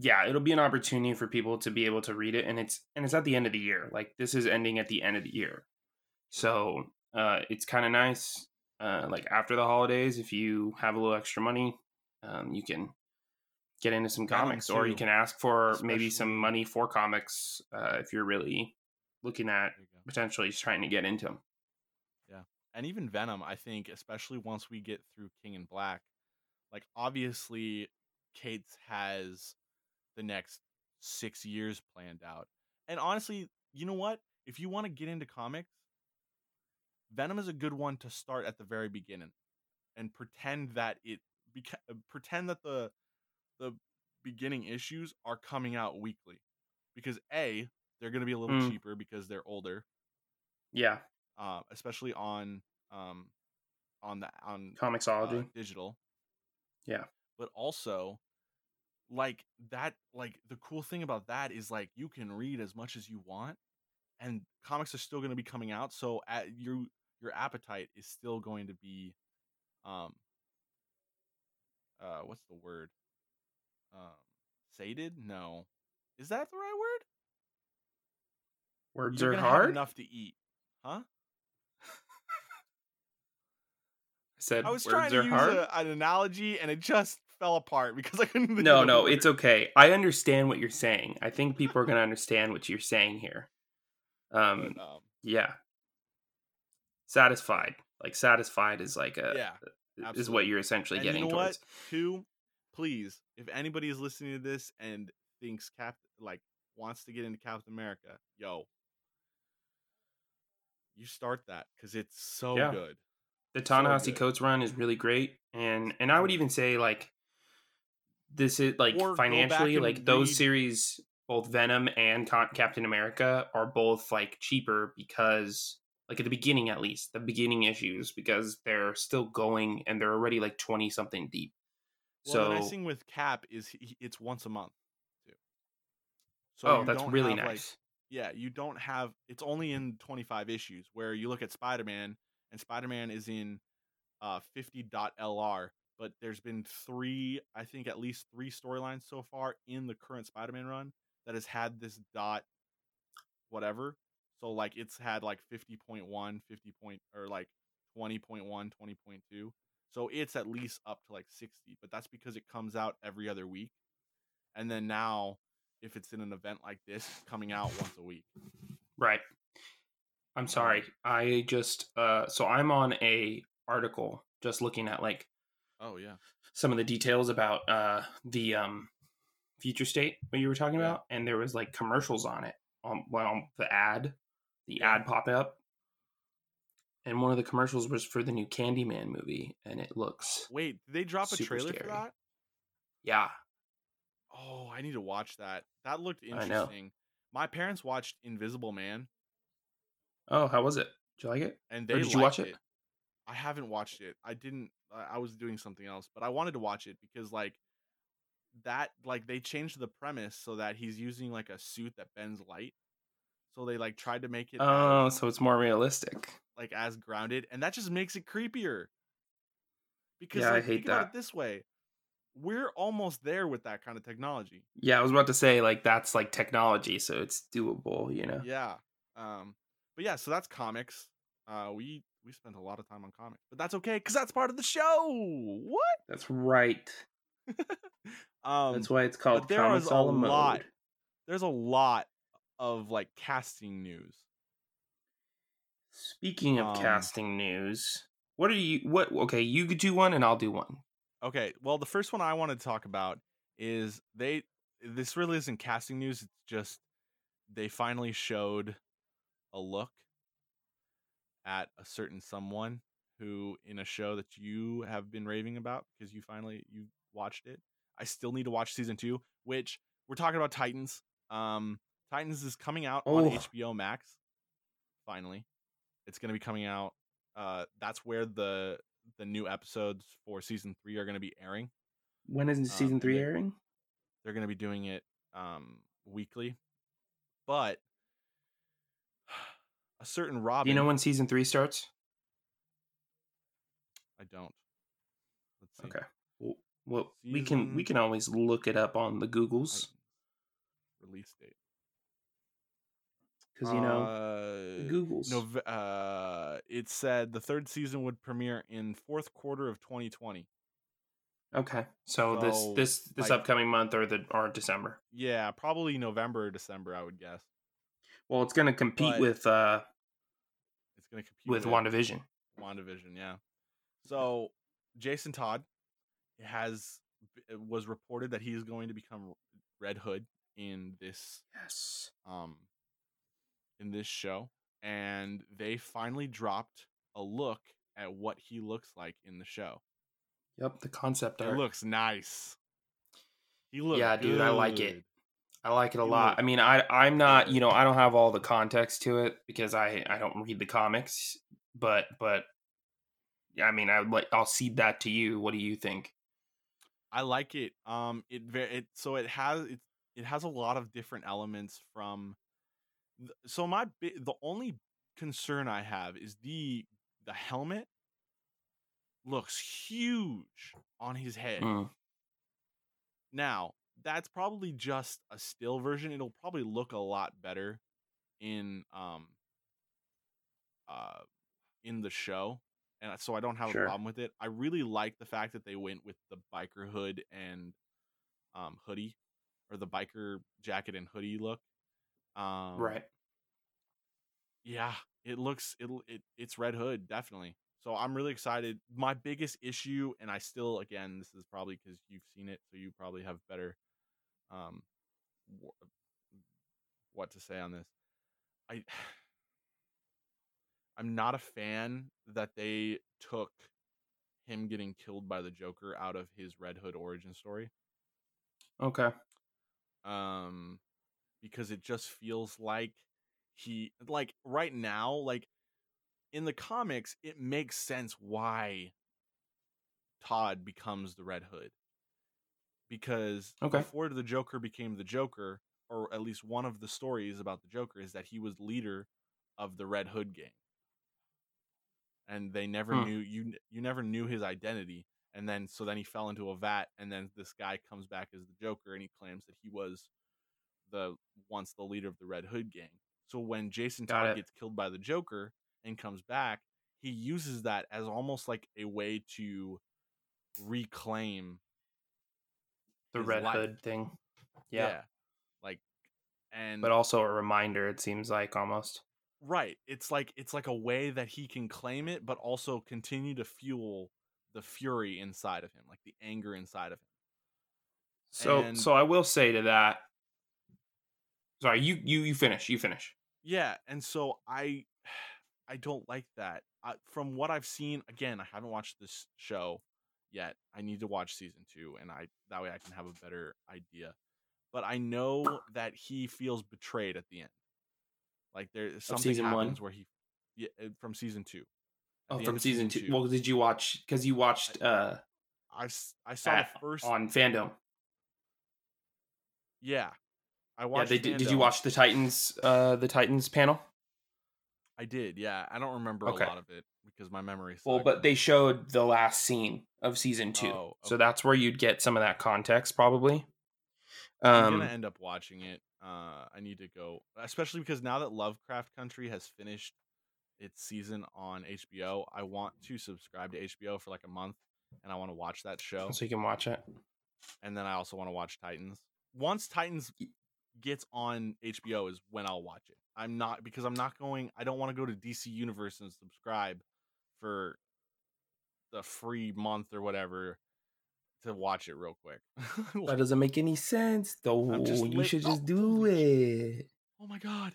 yeah it'll be an opportunity for people to be able to read it and it's and it's at the end of the year like this is ending at the end of the year so uh it's kind of nice uh like after the holidays if you have a little extra money um you can get into some comics or you can ask for maybe some money for comics uh if you're really looking at potentially trying to get into them Yeah, And even Venom, I think, especially once we get through King in Black, like obviously, Cates has the next six years planned out. And honestly, you know what? If you want to get into comics, Venom is a good one to start at the very beginning and pretend that it beca- uh, pretend that the the beginning issues are coming out weekly because a they're going to be a little Mm. cheaper because they're older yeah uh, especially on um on the on uh, comiXology digital Yeah. but also like that like the cool thing about that is like you can read as much as you want and comics are still going to be coming out so at your your appetite is still going to be um uh what's the word? Um sated? No. Is that the right word? Words you're are hard? enough to eat huh? I said i was words trying to are use hard? a, an analogy and it just fell apart because i couldn't no no it's okay. I understand what you're saying. I think people are going to understand what you're saying here. Um <laughs> But, um, yeah satisfied like satisfied is like a yeah uh, is what you're essentially and you getting know towards. What two please if anybody is listening to this and thinks cap like wants to get into captain america yo you start that because it's so Yeah. good. The so Ta-Nehisi. Coates run is really great and and i would even say like this is like Or financially like those series both venom and captain america are both like cheaper because like at the beginning at least the beginning issues because they're still going and they're already like 20 something deep. Well so the nice thing with cap is he, it's once a month too. So oh that's really have, like- nice. yeah, you don't have it's only in 25 issues where you look at Spider-Man and Spider-Man is in uh 50.lr, but there's been 3, I think at least 3 storylines so far in the current Spider-Man run that has had this dot whatever. So like it's had like 50.1, 50 point or like 20.1, 20.2. So it's at least up to like 60, but that's because it comes out every other week. And then now if it's in an event like this, it's coming out once a week. Right. I'm sorry. I just uh so I'm on a article just looking at like Oh yeah. some of the details about uh the um future state what you were talking Yeah. about and there was like commercials on it on well the ad the ad pop up and one of the commercials was for the new Candyman movie and it looks Wait, did they drop a trailer scary. for that? yeah Oh, I need to watch that. That looked interesting. My parents watched Invisible Man oh how was it did you like it and Or did you watch liked it? I haven't watched it. I didn't. I I was doing something else, but I wanted to watch it because like that, like they changed the premise so that he's using like a suit that bends light. So they like tried to make it oh as, so it's more realistic like as grounded, and that just makes it creepier. Because Yeah, I hate think about that. it this way: we're almost there with that kind of technology. yeah I was about to say like that's like technology so it's doable you know Yeah. Um. But yeah, so that's comics. Uh, we we spent a lot of time on comics, but that's okay because that's part of the show. What? that's right <laughs> um, that's why it's called there comics a all mode lot. there's a lot of like casting news. Speaking of Um, casting news, what are you? What? Okay, you could do one, and I'll do one. Okay, well, the first one I want to talk about is they. This really isn't casting news. It's just they finally showed a look at a certain someone who in a show that you have been raving about because you finally you watched it. I still need to watch season two, which we're talking about Titans. Um, Titans is coming out on Oh. HBO Max. Finally, it's going to be coming out. Uh, that's where the the new episodes for season three are going to be airing. When is season and three airing? They're going to be doing it um, weekly, but <sighs> a certain Robin. Do you know when season three starts? I don't. Okay. Well, well we can we can always look it up on the Googles Release date. Because you know uh, Googles. Nov- uh, it said the third season would premiere in fourth quarter of 2020. okay, so, this So, this this like- upcoming month or the or December. Yeah, probably November or December, I would guess. Well, it's going to compete But- with uh It's going to compete with WandaVision. WandaVision, yeah. So Jason Todd has was reported that he is going to become Red Hood in this Yes. um in this show and they finally dropped a look at what he looks like in the show. Yep. The concept It art. looks nice. He looks Yeah, dude, I like it. I like it a He lot. looked I mean, I I'm not, you know, I don't have all the context to it because I I don't read the comics, but but yeah, I mean, I would like I'll cede that to you. What do you think? I like it. Um, it very it so it has it it has a lot of different elements from. So my the only concern I have is the the helmet looks huge on his head. Mm, Now that's probably just a still version. It'll probably look a lot better in um uh in the show, and so I don't have Sure. a problem with it. I really like the fact that they went with the biker hood and um hoodie, or the biker jacket and hoodie look. Um, right. yeah, it looks it it it's Red Hood definitely. So I'm really excited. My biggest issue, and I still again, this is probably because you've seen it, so you probably have better, um, wh- what to say on this. I <sighs> I'm not a fan that they took him getting killed by the Joker out of his Red Hood origin story. Okay. um because it just feels like he like right now like in the comics it makes sense why Todd becomes the Red Hood because Okay. before the Joker became the Joker or at least one of the stories about the Joker is that he was leader of the Red Hood gang and they never Hmm. knew you you never knew his identity and then so then he fell into a vat and then this guy comes back as the joker and he claims that he was the once the leader of the red hood gang So when Jason Got Todd it. gets killed by the Joker and comes back, he uses that as almost like a way to reclaim The Red life. Hood thing. Yeah. Like and But also a reminder, it seems like almost. right, it's like it's like a way that he can claim it but also continue to fuel the fury inside of him, like the anger inside of him. So And- so I will say to that. Sorry, you you you finish. You finish. Yeah, and so I <sighs> I don't like that. I, from what I've seen, again, I haven't watched this show yet. I need to watch season 2 and I that way I can have a better idea. But I know that he feels betrayed at the end. Like there's something season one? happens where he yeah, uh, from season 2. At Oh, from of season, two. Well, did you watch? Because you watched uh I I saw at- the first on fandom. Yeah. I Yeah, watched they did. You watch the Titans? Uh, the Titans panel. I did. Yeah. I don't remember Okay. a lot of it because my memory sucks. Well, but they showed the last scene of season two, Oh, so that's where you'd get some of that context, probably. I'm Um, gonna end up watching it. Uh, I need to go, especially because now that Lovecraft Country has finished its season on HBO, I want to subscribe to HBO for like a month, and I want to watch that show. so you can watch it. And then I also want to watch Titans. Once Titans gets on HBO is when I'll watch it. I'm not because I'm not going. I don't want to go to DC Universe and subscribe for the free month or whatever to watch it real quick. <laughs> That doesn't make any sense, though. You should just do it. oh my god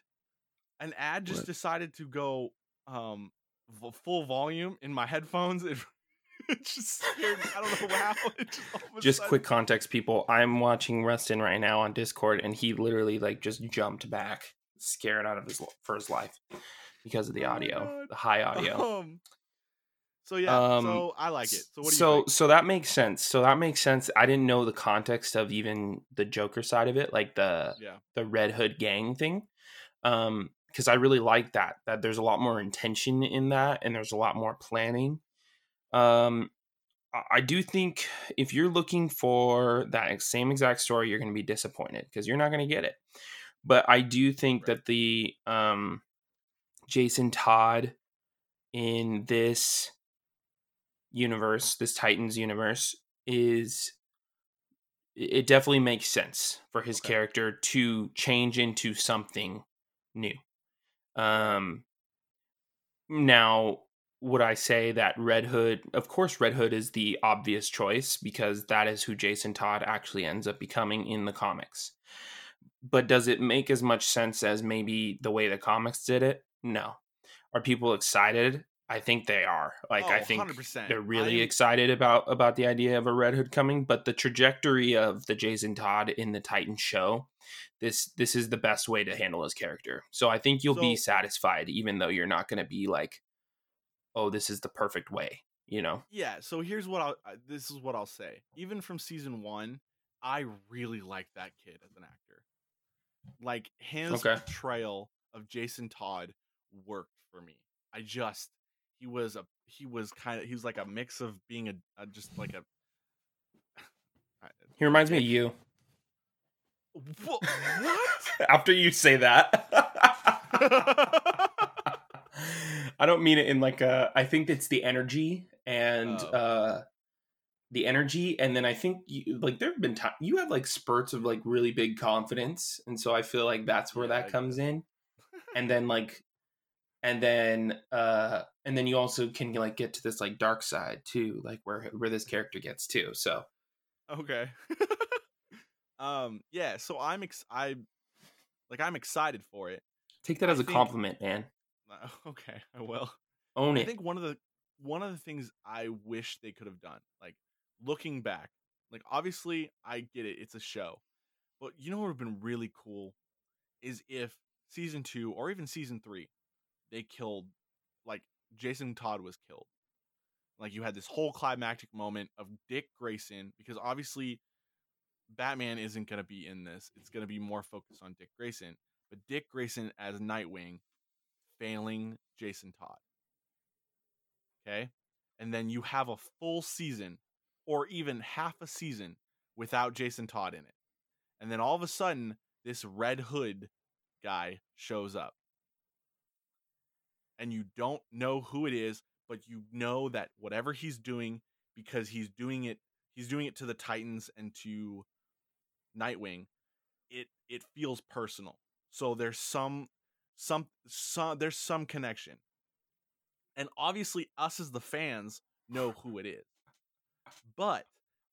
an ad just What? decided to go um v- full volume in my headphones <laughs> it, <laughs> it just scared me i don't know how <laughs> just, all of a Just quick context, people. I'm watching Rustin right now on Discord, and he literally like just jumped back, scared out of his for his life because of the Oh audio, the high audio. <laughs> um, so yeah Um, so i like it so what do you so think? so that makes sense. So that makes sense. I didn't know the context of even the Joker side of it, like the yeah the Red Hood gang thing. Um, because I really like that. That there's a lot more intention in that, and there's a lot more planning. Um, I- do think if you're looking for that same exact story, you're going to be disappointed because you're not going to get it. But I do think Right. that the um, Jason Todd in this universe, this Titans universe, is it definitely makes sense for his Okay. character to change into something new. Um now would I say that Red Hood, of course Red Hood is the obvious choice because that is who Jason Todd actually ends up becoming in the comics. But does it make as much sense as maybe the way the comics did it? No. Are people excited? I think they are. Like I Oh, think 100%. they're really I'm- excited about about the idea of a Red Hood coming, but the trajectory of the Jason Todd in the Titan show, this this is the best way to handle his character. So I think you'll be satisfied, even though you're not going to be like, oh, this is the perfect way. You know? yeah so here's what i'll this is what i'll say even from season one i really like that kid as an actor like his Okay. portrayal of jason todd worked for me i just he was a he was kind of he was like a mix of being a, a just like a, <sighs> He reminds me of you. What <laughs> After you say that. <laughs> <laughs> <laughs> I don't mean it in like a. I think it's the energy and Oh. uh the energy, and then I think you, like there have been times you have like spurts of like really big confidence, and so I feel like that's where Yeah, that get comes in, <laughs> and then like, and then uh and then you also can like get to this like dark side too, like where where this character gets to. So okay <laughs> um yeah so i'm ex i like i'm excited for it take that as a think- compliment, man. <laughs> Okay i will Own it. I think one of the one of the things I wish they could have done, like looking back, like obviously I get it, it's a show, but you know what would have been really cool is if season two or even season three, they killed, like Jason Todd was killed, like you had this whole climactic moment of Dick Grayson because obviously Batman isn't gonna be in this; it's gonna be more focused on Dick Grayson, but Dick Grayson as Nightwing failing Jason Todd. Okay. And then you have a full season or even half a season without Jason Todd in it. And then all of a sudden, this Red Hood guy shows up. and you don't know who it is, but you know that whatever he's doing because he's doing it he's doing it to the Titans and to Nightwing, it it feels personal. So there's some some some there's some connection. And obviously us as the fans know who it is. But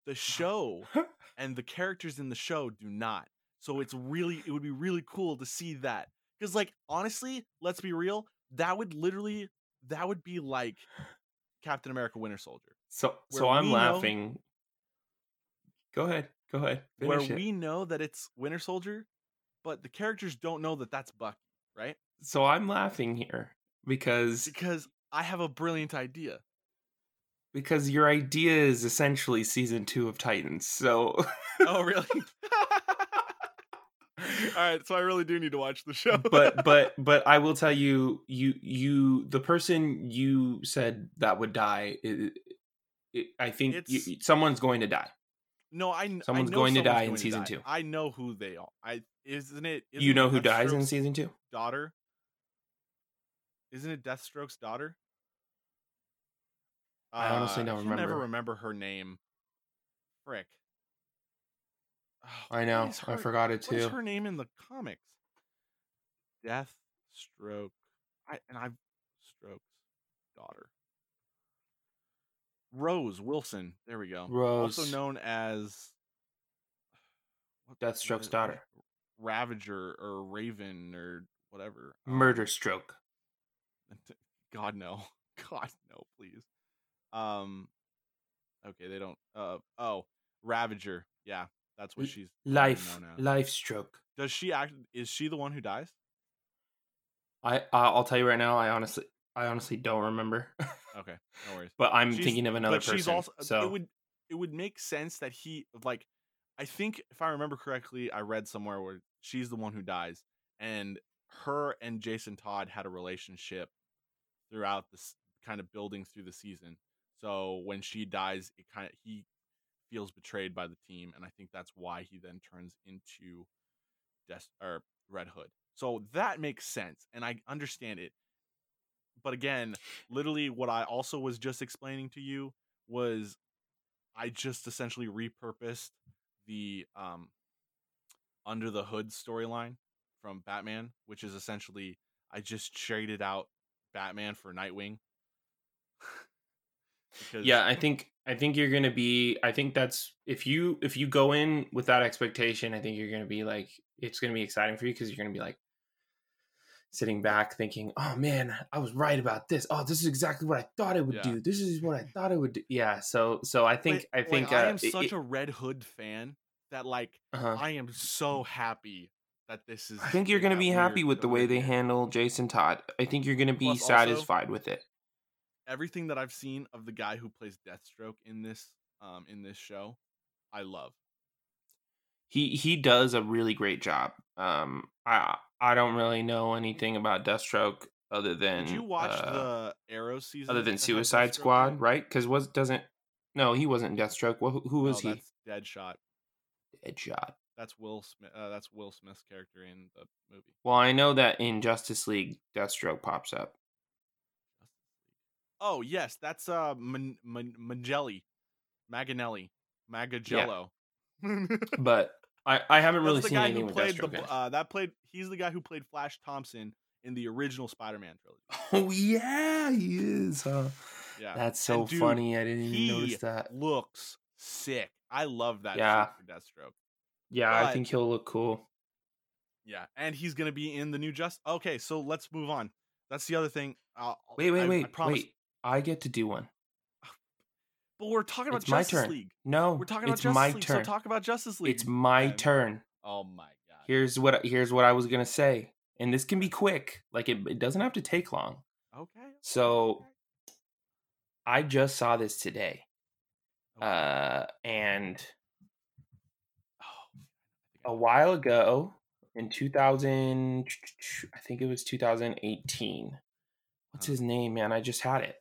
the show <laughs> and the characters in the show do not. So it's really it would be really cool to see that. Cuz like honestly, let's be real, that would literally that would be like Captain America Winter Soldier. So so I'm we know- laughing. Go ahead. Go ahead. where it. we know that it's Winter Soldier, but the characters don't know that that's Bucky, right? So I'm laughing here because Because I have a brilliant idea. because your idea is essentially season 2 of Titans. So Oh, really? <laughs> <laughs> All right, so I really do need to watch the show. but but <laughs> but I will tell you you you the person you said that would die it, it, I think you, someone's going to die. No, I kn- I Someone's know going to someone's die in to season die. two. I know who they are. I isn't it? Isn't you it know who dies in season 2? daughter? Isn't it Deathstroke's daughter? I honestly Uh, don't can Never remember. remember her name. Frick. Oh, I know. is I forgot it too. What is her name in the comics? Deathstroke. I and I've Stroke's daughter. Rose Wilson. There we go. Rose. Also known as what- Deathstroke's uh, daughter. Ravager or Raven or whatever. Um, Murder stroke. <laughs> God no. <laughs> God no, please. Um Okay, they don't uh oh, Ravager. Yeah, that's what she's Life. Life stroke. Does she act is she the one who dies? I I'll tell you right now I honestly I honestly don't remember. <laughs> Okay, no worries. but I'm She's- thinking of another but person. she's also uh, so it would it would make sense that he like I think if I remember correctly, I read somewhere where she's the one who dies, and her and Jason Todd had a relationship throughout this kind of building through the season. So when she dies, it kind of he feels betrayed by the team, and I think that's why he then turns into Des- or Red Hood. So that makes sense, and I understand it. But again, literally, what I also was just explaining to you was I just essentially repurposed the um under the hood storyline from Batman, which is essentially I just traded out Batman for Nightwing. <laughs> because yeah, I think I think you're gonna be. I think that's if you if you go in with that expectation, I think you're gonna be like it's gonna be exciting for you because you're gonna be like sitting back thinking, "Oh man, I was right about this. Oh, this is exactly what I thought it would Yeah. do. This is what I thought it would do." Yeah. So so I think Like- I think like, I uh, am it- such it- a Red Hood fan that like uh-huh. I am so happy that this is. I think you're gonna be happy with the way they handle Jason Todd. I think you're gonna be Plus also- satisfied with it. everything that I've seen of the guy who plays Deathstroke in this um in this show, I love. He he does a really great job. Um, I I don't really know anything about Deathstroke other than Did you watch uh, the Arrow season? other than Suicide Squad, right? Because was doesn't no he wasn't Deathstroke. Well, who, who was No, he? That's Deadshot. Deadshot. That's Will Smith. Uh, that's Will Smith's character in the movie. Well, I know that in Justice League, Deathstroke pops up. Oh yes, that's uh Man- Man- Mangelli, Maganelli, Magagello. <laughs> But I I haven't really that's the seen guy who played the uh, that played. He's the guy who played Flash Thompson in the original Spider-Man trilogy. oh yeah, he is. Huh? Yeah, That's so dude, funny. I didn't even notice that. looks sick. I love that. Yeah. for Deathstroke. Yeah, I think he'll look cool. Yeah, and he's gonna be in the new Just. Okay, so let's move on. That's the other thing. Uh, Wait, wait, I- I wait, promise- wait. I get to do one. But we're talking about It's my Justice turn. League. No, We're talking about it's Justice my League. turn. So talk about Justice League. it's my turn. Oh my god. Here's what here's what I was gonna say, and this can be quick. Like it, it doesn't have to take long. Okay. So I just saw this today, okay. uh, and Oh, a while ago in 2000, I think it was 2018. What's Uh-huh. his name, man? I just had it.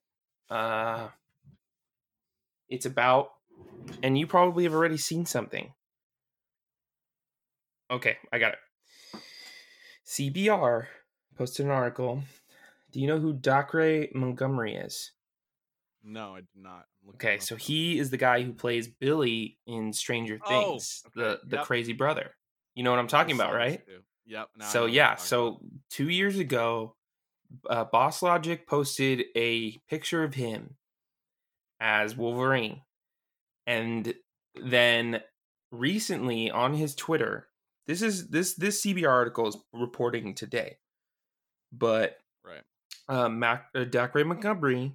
Uh, it's about, and you probably have already seen something. Okay, I got it. CBR posted an article Do you know who Dacre Montgomery is? No, I do not. Okay, up so he is the guy who plays Billy in Stranger Oh, Things, okay, the the yep. crazy brother. You know what I'm talking about, right? too. Yep. now so yeah, so two years ago, uh, Boss Logic posted a picture of him as Wolverine, and then recently on his Twitter, this is this this CBR article is reporting today, but right. uh, Mac uh, Dacre Montgomery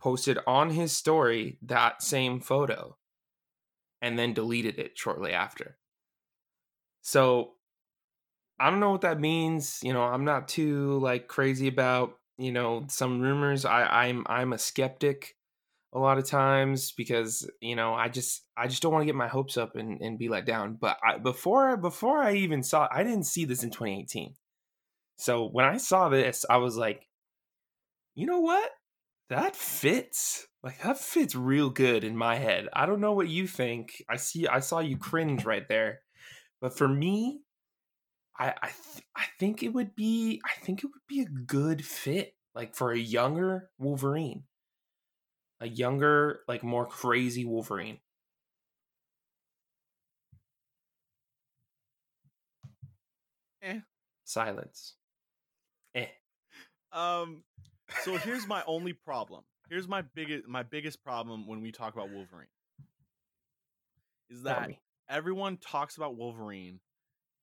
posted on his story that same photo, and then deleted it shortly after. So I don't know what that means. You know, I'm not too like crazy about you know some rumors. I I'm I'm a skeptic a lot of times because you know I just I just don't want to get my hopes up and, and be let down. But I, before before I even saw, I didn't see this in 2018. So when I saw this, I was like, you know what? That fits. Like that fits real good in my head. I don't know what you think. I see. I saw you cringe right there, but for me, I I, th- I think it would be I think it would be a good fit like for a younger Wolverine. A younger, like more crazy Wolverine. Eh. Silence. Eh. Um, so here's my <laughs> only problem. Here's my biggest my biggest problem when we talk about Wolverine. Is that everyone talks about Wolverine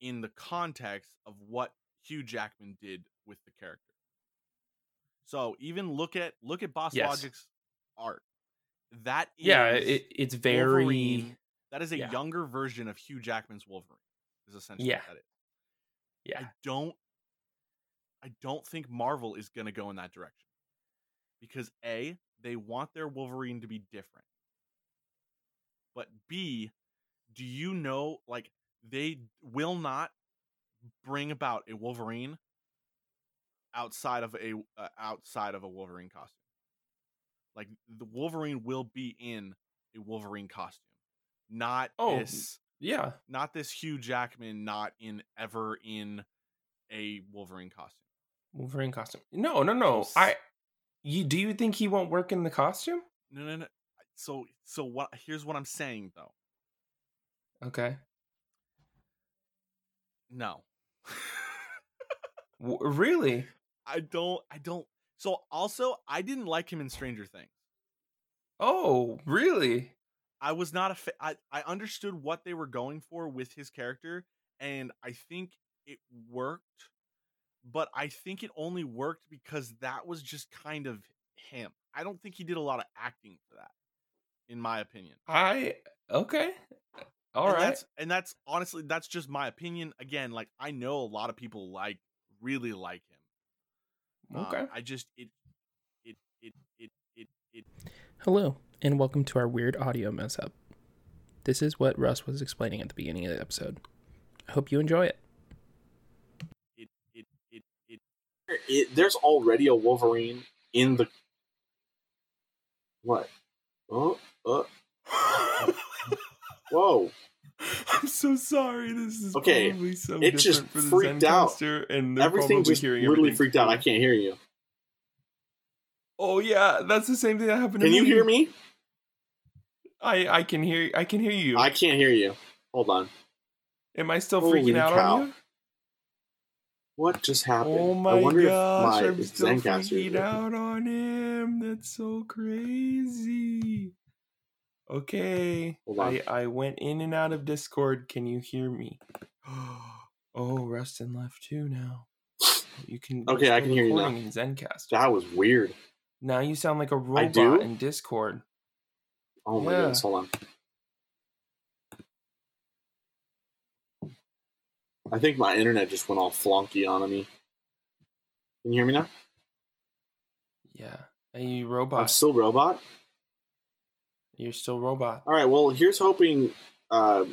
in the context of what Hugh Jackman did with the character. So even look at look at Boss Yes. Logic's art. That is Yeah, it, it's very Wolverine. That is a yeah. younger version of Hugh Jackman's Wolverine. Is essentially Yeah. what that is. yeah. I don't I don't think Marvel is going to go in that direction. Because A, they want their Wolverine to be different. But B, do you know like they will not bring about a Wolverine outside of a uh, outside of a Wolverine costume. Like the Wolverine will be in a Wolverine costume. Not Oh, this Yeah. not this Hugh Jackman not in ever in a Wolverine costume. Wolverine costume. No, no, no. I you do you think he won't work in the costume? No, no, no. So, so what? Here's what I'm saying though. Okay. No, really? I don't. I don't. So, also, I didn't like him in Stranger Things. Oh, really? I was not a. Fa- I I understood what they were going for with his character, and I think it worked. But I think it only worked because that was just kind of him. I don't think he did a lot of acting for that, in my opinion. I okay. All and right. That's, and that's honestly that's just my opinion. Again, like I know a lot of people like really like him. Um, Okay. I just it it it it it it Hello, and welcome to our weird audio mess up. This is what Russ was explaining at the beginning of the episode. I hope you enjoy it. it it it it it, there's already a Wolverine in the what? Oh, uh, whoa! <laughs> I'm so sorry. This is Okay, probably so it just freaked out. And Everything just hearing literally everything freaked out. I can't hear you. Oh yeah, that's the same thing that happened. Can you me. hear me? I I can hear. I can hear you. I can't hear you. Hold on. Am I still Holy freaking out cow. on you? What just happened? Oh I my wonder gosh, if I'm my still Zencastr freaking out on him. That's so crazy. Okay. I, I went in and out of Discord. Can you hear me? <gasps> Oh, Rustin left too now. You can Okay, I can hear you now. in Zencast. That was weird. Now you sound like a robot in Discord. Oh my Yeah. goodness! Hold on. I think my internet just went all flonky on me. Can you hear me now? Yeah. Hey, you I'm robot. still robot. You're still robot. All right. Well, here's hoping. Uh,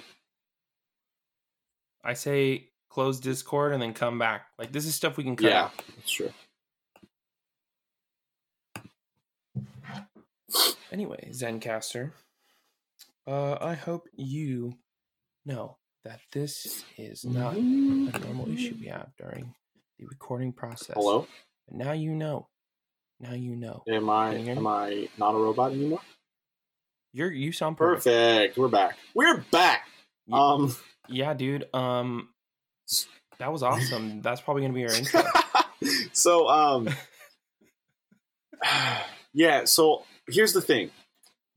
I say close Discord and then come back. Like this is stuff we can cut yeah, out. that's true. Anyway, Zencastr, uh, I hope you know that this is not a normal issue we have during the recording process. Hello. Now you know. Now you know. Am I Can you hear me? am I not a robot anymore? You're you sound perfect. Perfect. We're back. We're back. Ye- Um Yeah, dude. Um, that was awesome. <laughs> That's probably gonna be our intro. <laughs> so um <sighs> yeah, so here's the thing.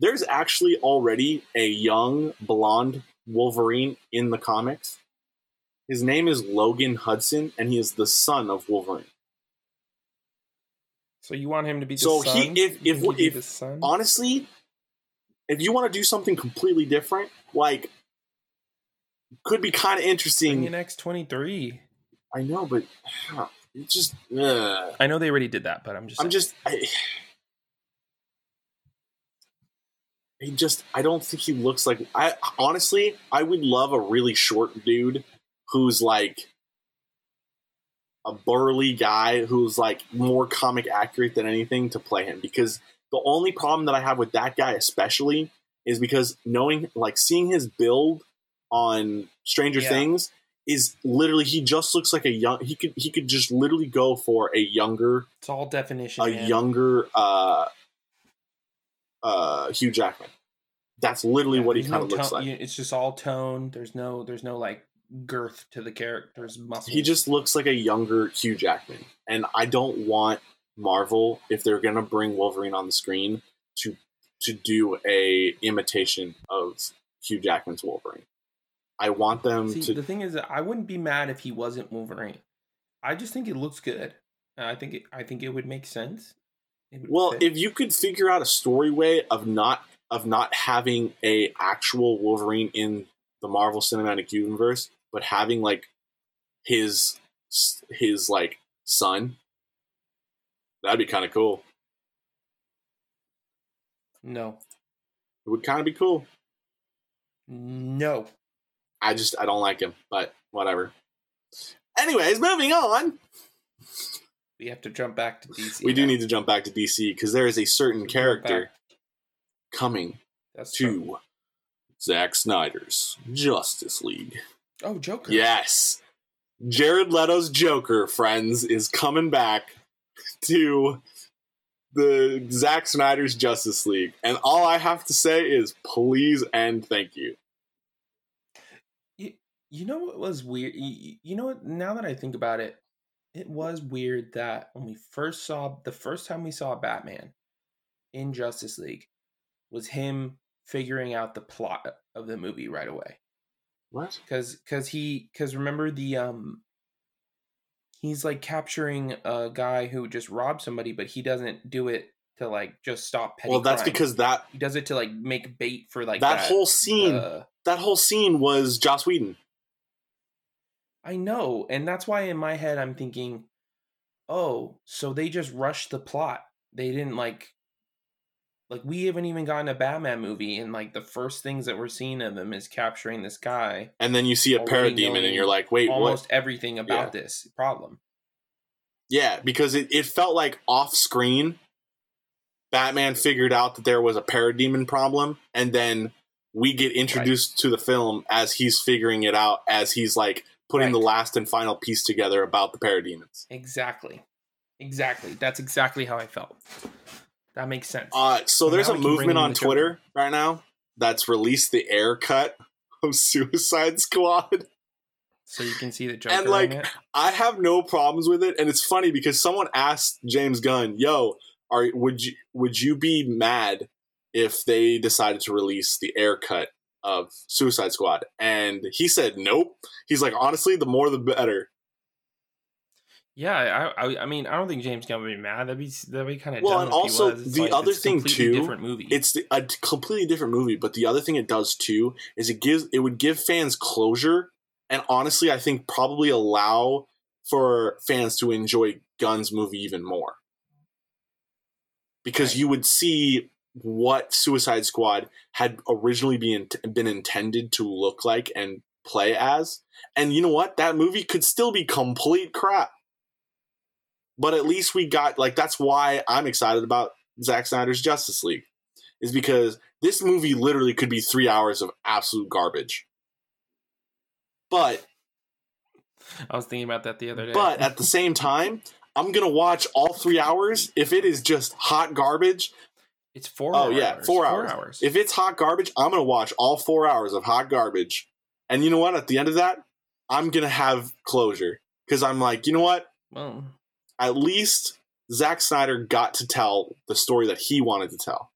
There's actually already a young blonde Wolverine in the comics. His name is Logan Hudson and he is the son of Wolverine. So you want him to be the So he- son? if- You if- if- the son? honestly, if you want to do something completely different, like could be kind of Bring interesting. in X twenty three. I know, but ah, it just ugh. I know they already did that, but I'm just. I'm just I, he just I don't think he looks like I honestly I would love a really short dude who's like a burly guy who's like more comic accurate than anything to play him because the only problem that I have with that guy especially is because knowing like seeing his build on Stranger Yeah. Things is literally he just looks like a young he could he could just literally go for a younger It's all definition. a man. younger uh uh Hugh Jackman. That's literally Yeah, what he kind no of looks tone- like. It's just all tone. There's no. There's no like girth to the character's muscle He just looks like a younger Hugh Jackman. And I don't want Marvel if they're going to bring Wolverine on the screen to to do a imitation of Hugh Jackman's Wolverine. I want them See, to the thing is, that I wouldn't be mad if he wasn't Wolverine. I just think it looks good. I think it, I think it would make sense. Would Well, fit. if you could figure out a story way of not of not having a actual Wolverine in the Marvel Cinematic Universe, but having like his his like son, that'd be kind of cool. no, It would kind of be cool. no, I just I don't like him, but whatever. Anyways, moving on. we have to jump back to DC. We do need to jump back to DC because there is a certain Jump character coming That's true. to Zack Snyder's Justice League. Oh, Joker. Yes. Jared Leto's Joker, friends, is coming back <laughs> to the Zack Snyder's Justice League. And all I have to say is please and thank you. You you know what was weird? You, you know what? Now that I think about it, it was weird that when we first saw the first time we saw Batman in Justice League was him figuring out the plot of the movie right away. What? Cause, cause he, cause remember the um, he's like capturing a guy who just robbed somebody, but he doesn't do it to like just stop petty. well, that's crime. because that he does it to like make bait for like that, whole scene uh, that whole scene was Joss Whedon. I know, and that's why in my head I'm thinking, oh, so they just rushed the plot. They didn't like, like we haven't even gotten a Batman movie, and like the first things that we're seeing of him is capturing this guy. And then you see a parademon and you're like, wait, Almost what? everything about this problem. Yeah, because it, it felt like off screen, Batman figured out that there was a parademon problem, and then we get introduced to the film as he's figuring it out, as he's like putting the last and final piece together about the parademons. Exactly, exactly. That's exactly how I felt. That makes sense. Uh, so Well, there's a we can bring movement on. Twitter right now that's released the air cut of <laughs> Suicide Squad. so you can see the Joker and, like. I have no problems with it, and it's funny because someone asked James Gunn, "Yo, are would you would you be mad if they decided to release the air cut of Suicide Squad?" And he said, "Nope." He's like, "Honestly, the more the better." Yeah, I, I, I mean, I don't think James Gunn would be mad. That'd be that'd be kind of Well, dumb and also the like, other thing, too, different movie. It's the, a completely different movie, but the other thing it does too is it gives it would give fans closure, and honestly, I think probably allow for fans to enjoy Gunn's movie even more because Right. you would see what Suicide Squad had originally been been intended to look like and play as, and you know what? That movie could still be complete crap. But at least we got like that's why I'm excited about Zack Snyder's Justice League is because this movie literally could be three hours of absolute garbage. But I was thinking about that the other day. but at the same time, I'm gonna watch all three hours. If it is just hot garbage, It's four. Oh, yeah, hours. four hours. if it's hot garbage, I'm gonna watch all four hours of hot garbage. And you know what? At the end of that, I'm gonna have closure because I'm like, you know what? well, At least Zack Snyder got to tell the story that he wanted to tell.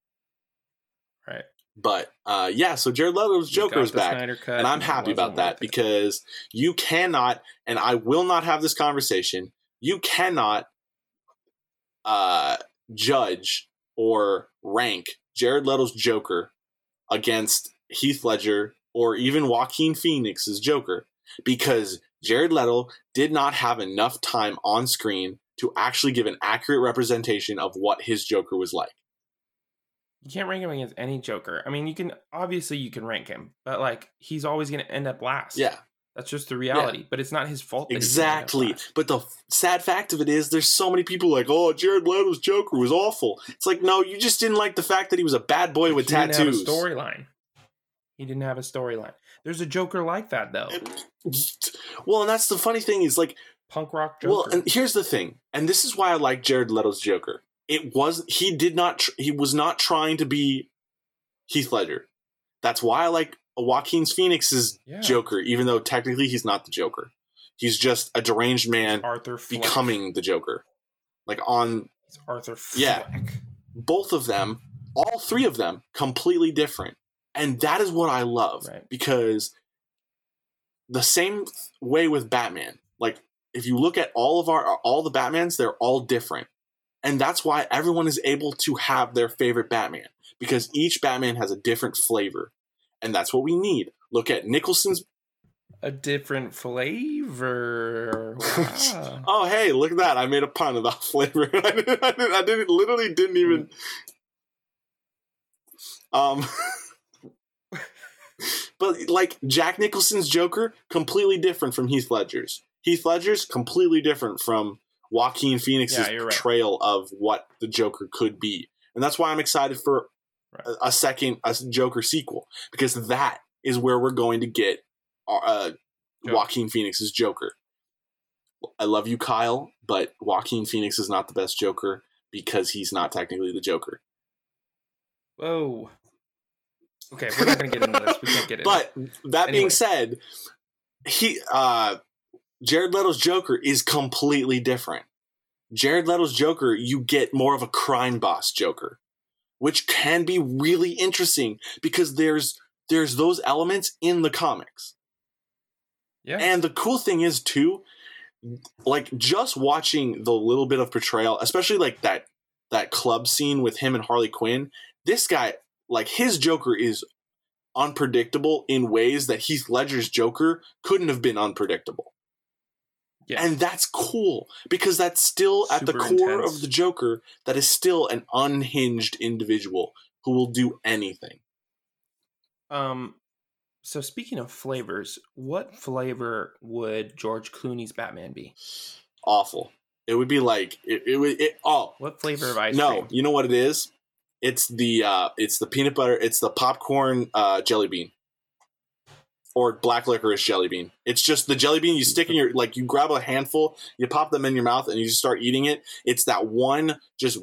right. But uh, yeah, so Jared Leto's Joker is back. And I'm happy about that because you cannot, and I will not have this conversation. You cannot uh, judge or rank Jared Leto's Joker against Heath Ledger or even Joaquin Phoenix's Joker because Jared Leto did not have enough time on screen to actually give an accurate representation of what his Joker was like. you can't rank him against any Joker. I mean, you can obviously you can rank him, but like he's always going to end up last. Yeah, that's just the reality. But it's not his fault. that he's gonna end up Exactly. But the f- sad fact of it is, there's so many people like, oh, Jared Leto's Joker was awful. It's like, no, you just didn't like the fact that he was a bad boy with he didn't have a tattoos. storyline. He didn't have a storyline. There's a Joker like that though. Well, and that's the funny thing is, like, Punk rock Joker. well, and here's the thing, and this is why I like Jared Leto's Joker. It was he did not tr- he was not trying to be Heath Ledger. That's why I like Joaquin Phoenix's Yeah. Joker, even though technically he's not the Joker. He's just a deranged man Arthur Fleck. becoming the Joker. Like on He's Arthur Fleck. Yeah. both of them, all three of them, completely different. And that is what I love Right. because the same way with Batman. Like if you look at all of our all the Batmans, they're all different. And that's why everyone is able to have their favorite Batman because each Batman has a different flavor. And that's what we need. Look at Nicholson's A different flavor. <laughs> Wow. Oh, hey, look at that. I made a pun about <laughs> flavor. <laughs> I didn't, I didn't, I didn't literally didn't even. Um, but like Jack Nicholson's Joker, completely different from Heath Ledger's. Heath Ledger's completely different from Joaquin Phoenix's Yeah, right. portrayal of what the Joker could be, and that's why I'm excited for Right. a, a second a Joker sequel because that is where we're going to get our, uh, Joker. Joaquin Phoenix's Joker. I love you, Kyle, but Joaquin Phoenix is not the best Joker because he's not technically the Joker. Whoa. Okay, we're not gonna get into this. We can't get <laughs> into But that Anyway. being said, he uh Jared Leto's Joker is completely different. Jared Leto's Joker, you get more of a crime boss Joker, which can be really interesting because there's there's those elements in the comics. Yeah. And the cool thing is too, like just watching the little bit of portrayal, especially like that that club scene with him and Harley Quinn, this guy, like his Joker is unpredictable in ways that Heath Ledger's Joker couldn't have been unpredictable. Yeah. And that's cool because that's still at the core intense. of the Joker that is still an unhinged individual who will do anything. Um, so speaking of flavors, what flavor would George Clooney's Batman be? Awful. It would be like it, it would it oh What flavor of ice cream no, cream? you know what it is? It's the uh it's the peanut butter, it's the popcorn uh jelly bean. Or black licorice jelly bean. It's just the jelly bean you stick in your like you grab a handful, you pop them in your mouth and you just start eating it. It's that one just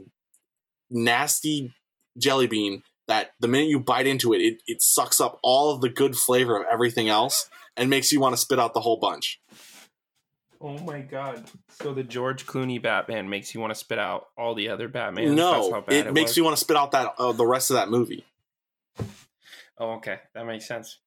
nasty jelly bean that the minute you bite into it, it, it sucks up all of the good flavor of everything else and makes you want to spit out the whole bunch. Oh my god! So the George Clooney Batman makes you want to spit out all the other Batman. No, it, it, makes was? you want to spit out that uh, the rest of that movie. Oh, okay, that makes sense.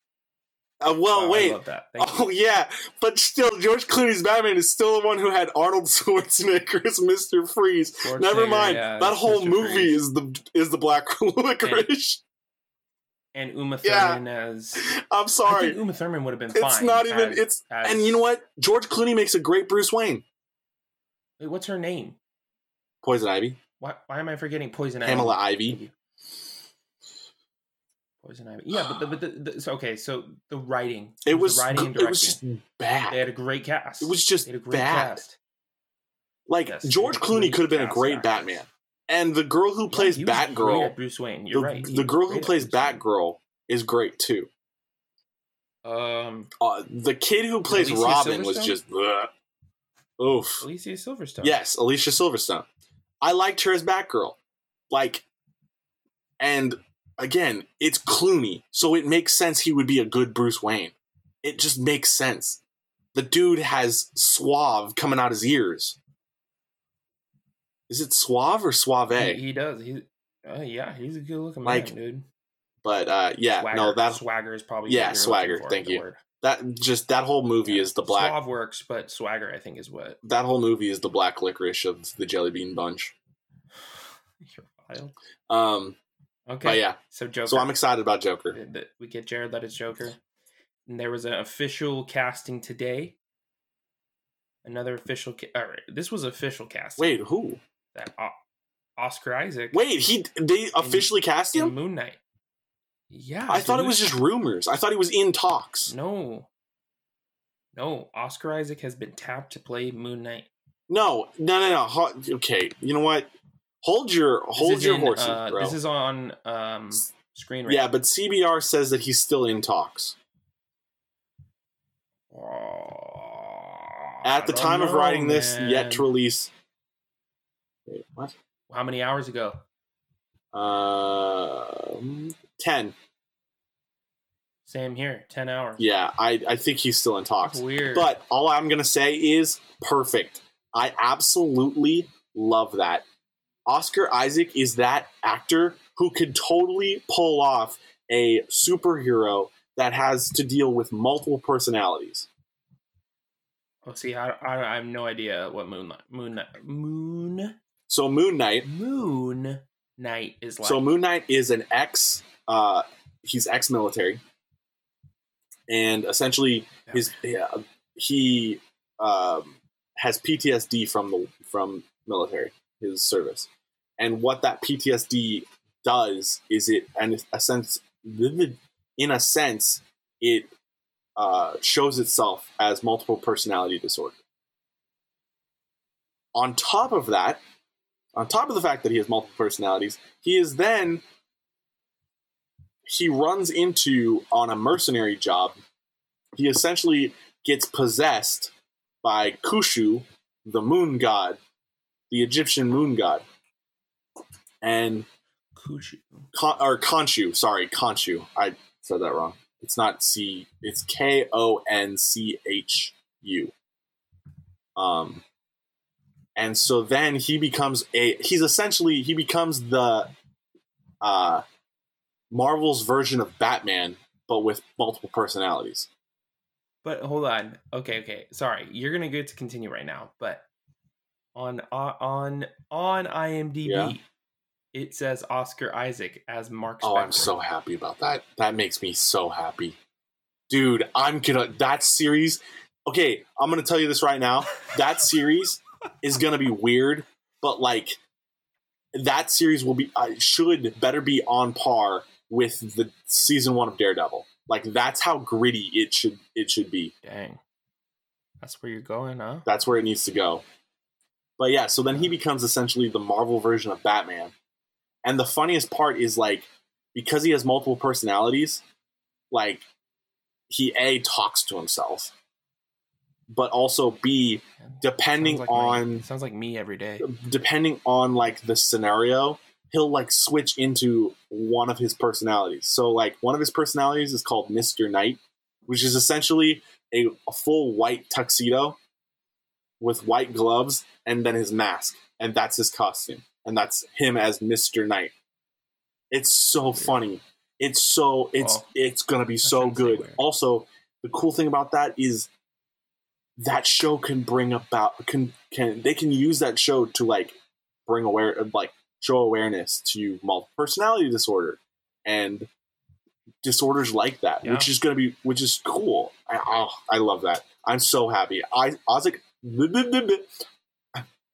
Uh, well, Wow, wait. love that. Thank Oh yeah, but still, George Clooney's Batman is still the one who had Arnold <laughs> Schwarzenegger as Mister Freeze. you. Never mind, yeah, that whole Mr. movie Freeze. is the is the Black <laughs> Licorice. and Uma Yeah. Thurman as. I'm I sorry, think Uma Thurman would have been fine. it's not even. as- it's as- and you know what? George Clooney makes a great Bruce Wayne. Wait, what's her name? Poison Ivy, Why, why am I forgetting Poison Ivy? Pamela Ivy? Ivy. Poison Ivy. Yeah, but the, but the, the, so, okay. So the writing. It the was writing and directing. it was just bad. They had a great cast. It was just They had a great bad. cast. Like Yes, George they had a Clooney could have been a great. Batman, and the girl who plays Yeah, he was great Batgirl, Bruce Wayne. You're the, right. The girl who plays Batgirl is great too. Um, Uh, the kid who plays Alicia Robin was just. bleh. Oof. Alicia Silverstone. Yes, Alicia Silverstone. I liked her as Batgirl. Like, and again, it's Clooney, so it makes sense he would be a good Bruce Wayne. It just makes sense. The dude has suave coming out his ears. Is it suave or suave? He, he does. He, uh, yeah, he's a good looking Like, man, dude. But uh, yeah, swagger. no, that swagger is probably Yeah, what you're looking swagger, thank you. word. that just that whole movie Yeah. is the black. Suave works, but swagger I think is what That whole movie is the black licorice of the jelly bean bunch. <sighs> you're wild. Um, Okay, but yeah, so Joker. so I'm excited about Joker. that- we get Jared Leto's Joker. And there was an official casting today. Another official. Ca- all right, this was official casting. Wait, who? that O- Oscar Isaac. Wait, he they officially cast in him? Moon Knight. Yeah, I thought it was just rumors. I thought he was in talks. no. No, Oscar Isaac has been tapped to play Moon Knight. No, no, no, no. Okay, you know what? Hold your hold your in, horses, uh, bro. This is on um, screen right yeah, but CBR says that he's still in talks. Oh, At the time of know, writing this, yet to release. Wait, what? How many hours ago? Um, ten. Same here. Ten hours. Yeah, I I think he's still in That's talks. weird. But all I'm gonna say is perfect. I absolutely love that. Oscar Isaac is that actor who can totally pull off a superhero that has to deal with multiple personalities. oh, see, I, I, I have no idea what Moonlight, Moon Moon So Moon Knight. Moon Knight is like. So Moon Knight is an ex. Uh, he's ex-military, and essentially his yeah, he um, has PTSD from the from military his service, and what that PTSD does is it and a sense in a sense it uh, shows itself as multiple personality disorder. On top of that, on top of the fact that he has multiple personalities, he is then he runs into on a mercenary job. He essentially gets possessed by Kushu, the moon god, the Egyptian moon god, and Kushu. Kon, or Khonshu. Sorry, Khonshu. I said that wrong. It's not C. It's K O N C H U. Um, and so then he becomes a. He's essentially he becomes the, uh, Marvel's version of Batman, but with multiple personalities. But hold on. Okay, okay. Sorry, you're gonna get to continue right now. But on uh, on on IMDb, Yeah. It says Oscar Isaac as Mark. Oh, I'm so happy about that. That makes me so happy. Dude, I'm gonna that series. Okay, I'm gonna tell you this right now. That <laughs> series is gonna be weird, but like that series will be I should better be on par with the season one of Daredevil. Like that's how gritty it should it should be. Dang, that's where you're going, huh? That's where it needs to go. But yeah, so then he becomes essentially the Marvel version of Batman. And the funniest part is like because he has multiple personalities, like he A talks to himself, but also B depending like my- on sounds like me every day. depending on like the scenario, he'll like switch into one of his personalities. So like one of his personalities is called Mr. Knight, which is essentially a, a full white tuxedo with white gloves and then his mask. And that's his costume. And that's him as Mr. Knight. It's so funny. It's so it's it's gonna be so good. where. Also, the cool thing about that is that show can bring about can can they can use that show to like bring aware like show awareness to multiple personality disorder and disorders like that Yeah. which is going to be which is cool I, oh, I love that i'm so happy i Isaac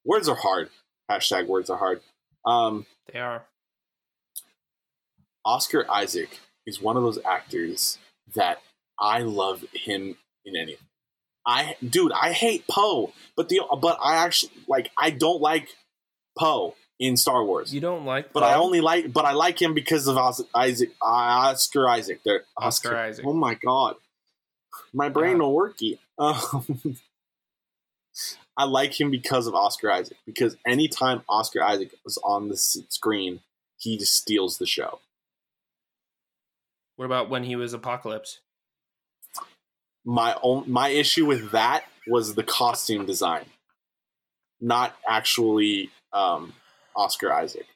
words are hard hashtag words are hard um They are. oscar isaac is one of those actors that i love him in anything I dude, I hate Poe, but the but I actually like I don't like Poe in Star Wars, You don't like, but I only like but I like him because of Os- Isaac Oscar Isaac. There, Oscar Isaac. Oh my god, my brain Yeah. no worky. Um, I like him because of Oscar Isaac. Because anytime Oscar Isaac was on the screen, he just steals the show. What about when he was Apocalypse? My own my issue with that was the costume design, not actually um, Oscar Isaac.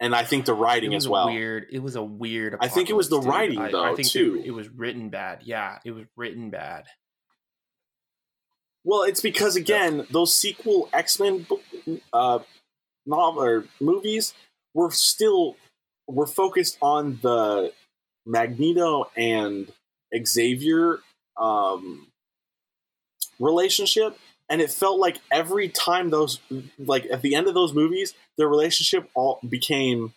And I think the writing as well. Weird. It was a weird. I think it was the dude. writing, I- though, I think too. It, it was written bad. Yeah, it was written bad. Well, it's because again, those sequel X Men uh, novel or movies were still were focused on the Magneto and Xavier um, relationship, and it felt like every time those like at the end of those movies, their relationship all became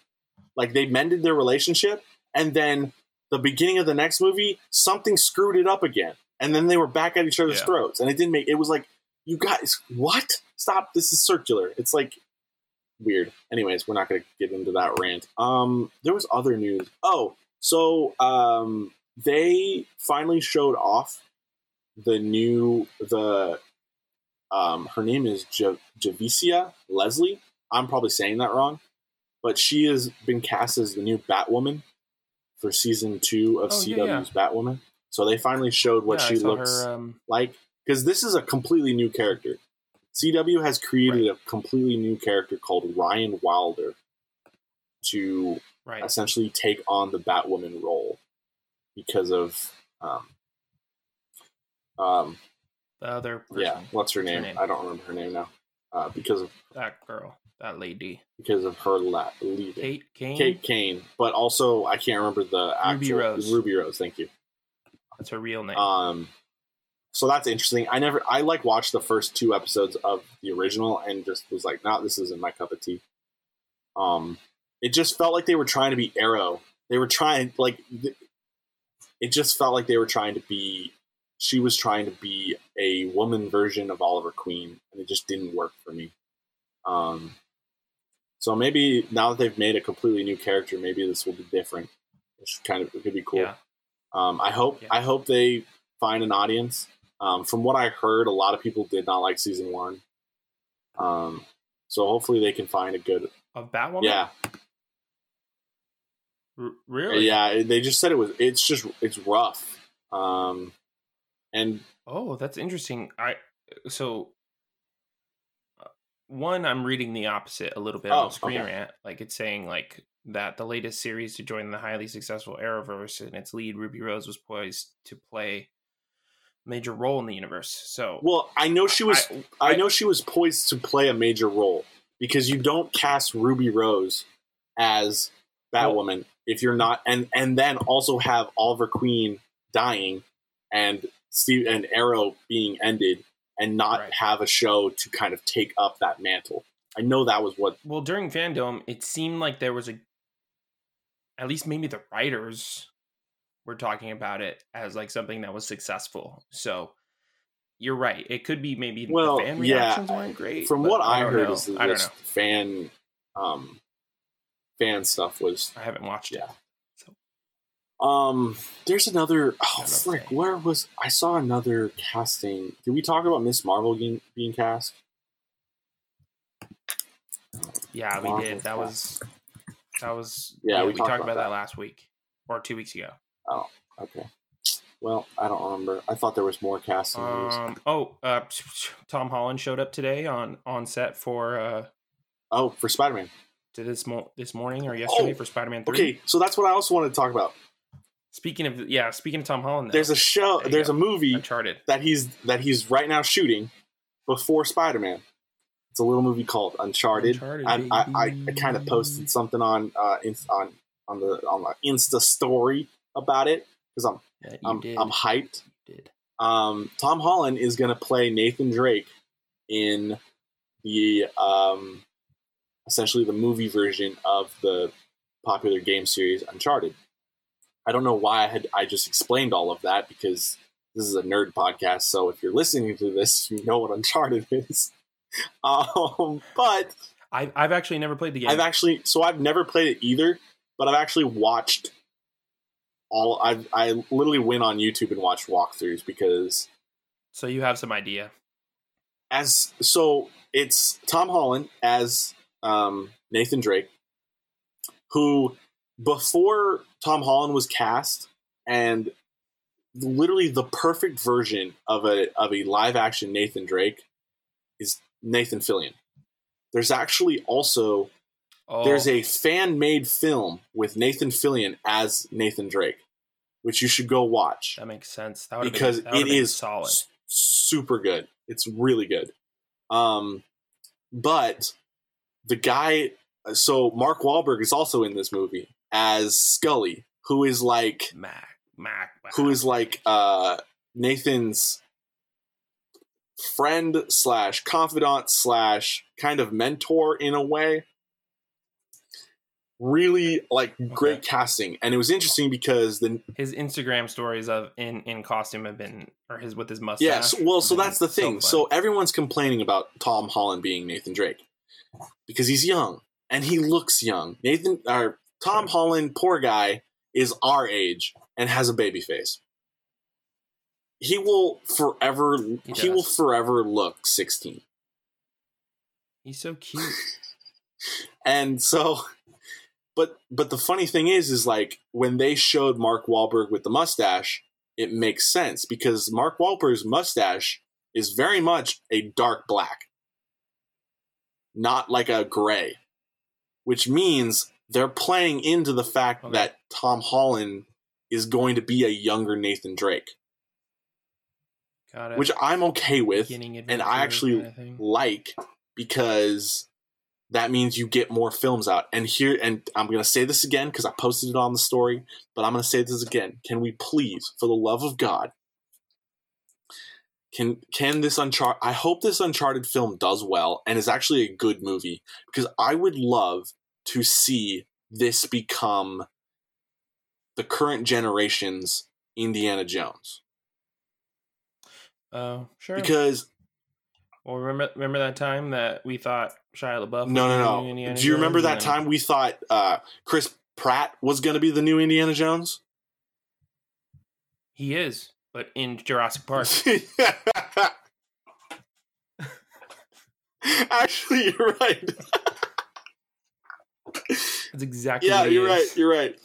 like they mended their relationship, and then the beginning of the next movie, something screwed it up again and then they were back at each other's Yeah. throats. And it didn't make it was like you guys what? Stop this is circular. It's like weird. Anyways we're not going to get into that rant. Um there was other news. Oh so um they finally showed off the new the um her name is J- javicia leslie. I'm probably saying that wrong but she has been cast as the new batwoman for season two of Oh, cw's yeah, yeah. batwoman so they finally showed what Yeah, she looks Her, um, like because this is a completely new character. CW has created a completely new character called Ryan Wilder to right. essentially take on the Batwoman role because of um, um The other. Person, yeah what's her What's her name? name? I don't remember her name now uh, because of That girl. That lady. because of her la- leaving Kate Kane. Kate Kane, but also I can't remember the Ruby actual Rose. Ruby Rose. Thank you. That's her real name. Um, so that's interesting. I never, I like watched the first two episodes of the original and just was like, nah, this isn't my cup of tea. Um, it just felt like they were trying to be Arrow. They were trying, like, it just felt like they were trying to be. She was trying to be a woman version of Oliver Queen, and it just didn't work for me. Um, so maybe now that they've made a completely new character, maybe this will be different. Which kind of it could be cool. Yeah. Um, I hope Yeah. I hope they find an audience. Um, from what I heard, a lot of people did not like season one. Um, so hopefully they can find a good. Of Batwoman. Yeah, R- really? yeah. They just said it was. It's just it's rough. Um, and Oh, that's interesting. I so uh, one, I'm reading the opposite a little bit Oh, on Screen okay. Rant. Like it's saying like that the latest series to join the highly successful Arrowverse and its lead Ruby Rose was poised to play a major role in the universe. So well, I know she was. I- I, know she was poised to play a major role because you don't cast Ruby Rose as Batwoman if you're not, and and then also have Oliver Queen dying and Steve and Arrow being ended, and not Right. have a show to kind of take up that mantle. I know that was what. well during fandom it seemed like there was a at least maybe the writers were talking about it as like something that was successful so you're right it could be maybe Well, the fan yeah, weren't great From what I, don't heard, know. is i don't know fan, um, fan stuff was i haven't watched Yeah. it Um, there's another. Oh, frick! Where was I saw another casting? Did we talk about Miss Marvel being, being cast? yeah we did that cast. was that was Yeah, we we, talked talked about about that. last week or two weeks ago Oh, Okay. Well, I don't remember. I thought there was more casting news. um oh uh tom holland showed up today on on set for uh Oh, for Spider Man. to this mo- this morning or yesterday Oh, for spider-man Okay, so that's what I also wanted to talk about. speaking of yeah speaking of tom holland though, There's a show. There There's go. a movie uncharted that he's that he's right now shooting before Spider Man. It's a little movie called Uncharted. Uncharted, I, I, I, I kind of posted something on uh in, on on the on my Insta story about it because I'm Yeah, I'm, did. I'm hyped. Did. Um, Tom Holland is going to play Nathan Drake in the um, essentially the movie version of the popular game series Uncharted. I don't know why I had I just explained all of that because this is a nerd podcast. So if you're listening to this, <laughs> you know what Uncharted is. <laughs> Um, but I, I've actually never played the game. I've actually so I've never played it either, but I've actually watched all. I I literally went on YouTube and watched walkthroughs because so you have some idea. as so it's Tom Holland as um, Nathan Drake, who before Tom Holland was cast and literally the perfect version of a of a live action Nathan Drake is Nathan Fillion. There's actually also Oh, there's a fan made film with Nathan Fillion as Nathan Drake, which you should go watch that makes sense. That because been, that it is solid. s- super good. It's really good. Um, but the guy, so Mark Wahlberg is also in this movie as Scully, who is like Mac, Mac, who is like uh Nathan's friend slash confidant slash kind of mentor in a way. Really like great casting, and it was interesting because the his Instagram stories of in in costume have been or his with his mustache. Yes, well, so that's the thing. so So, everyone's complaining about Tom Holland being Nathan Drake because he's young and he looks young. Nathan or Tom Holland, poor guy, is our age and has a baby face. He will forever he, He will forever look 16. he's so cute. <laughs> And so but but the funny thing is is like when they showed Mark Wahlberg with the mustache, it makes sense because Mark Wahlberg's mustache is very much a dark black. Not like a gray. Which means they're playing into the fact Okay. that Tom Holland is going to be a younger Nathan Drake. Which I'm okay with and I actually kinda like because that means you get more films out. And here, and I'm going to say this again because I posted it on the story, but I'm going to say this again. Can we please, for the love of God, can can this Uncharted? I hope this Uncharted film does well and is actually a good movie because I would love to see this become the current generation's Indiana Jones Oh, sure. because well, remember remember that time that we thought Shia LaBeouf? No, no, no. Indiana Do you remember Jones, that time we thought uh, Chris Pratt was going to be the new Indiana Jones? He is, but in Jurassic Park. <laughs> Actually, you're right. That's exactly. yeah, what you're is. right. You're right,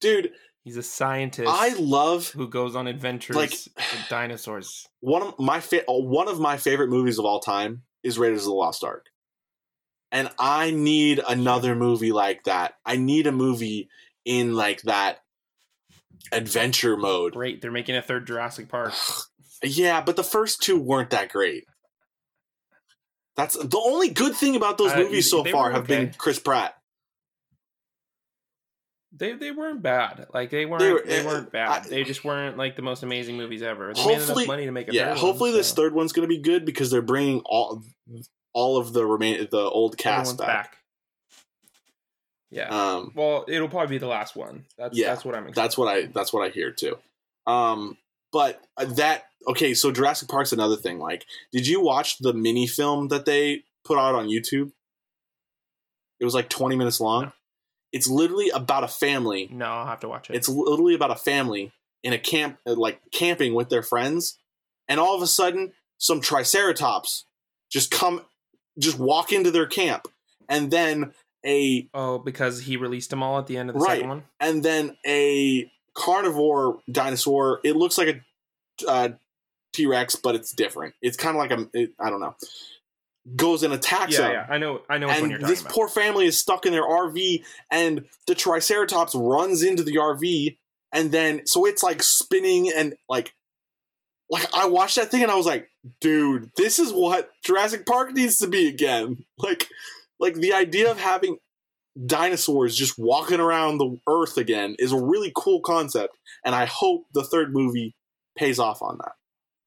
dude. He's a scientist I love who goes on adventures Like- with dinosaurs. <sighs> one of my fa- one of my favorite movies of all time is Raiders of the Lost Ark, and I need another movie like that. I need a movie in like that adventure mode. Great, they're making a third Jurassic Park. <sighs> Yeah, but the first two weren't that great. That's the only good thing about those Uh, movies so far were have been. Chris Pratt. They they weren't bad. Like they weren't They they, were- uh, weren't bad. I- they just weren't like the most amazing movies ever. They made Hopefully- enough money to make a Yeah, hopefully one, this so third one's going to be good because they're bringing all all of the remain the old cast back. back. Yeah. Um, well, it'll probably be the last one. That's Yeah, that's what I'm. Excited that's what I that's what I hear too. Um, but that okay, so Jurassic Park's another thing. Like, did you watch the mini film that they put out on YouTube? It was like 20 minutes long. It's literally about a family No, I'll have to watch it. It's literally about a family in a camp, uh, like camping with their friends, and all of a sudden, some triceratops just come, just walk into their camp, and then a oh, because he released them all at the end of the Right. second one. and then a carnivore dinosaur. It looks like a uh, T Rex, but it's different. It's kind of like a it, I don't know. Goes and attacks Yeah, them. yeah, I know, I know and you're this about. poor family is stuck in their RV, and the Triceratops runs into the RV, and then so it's like spinning and like, like I watched that thing and I was like, dude, this is what Jurassic Park needs to be again. <laughs> Like, like the idea of having dinosaurs just walking around the Earth again is a really cool concept, and I hope the third movie pays off on that.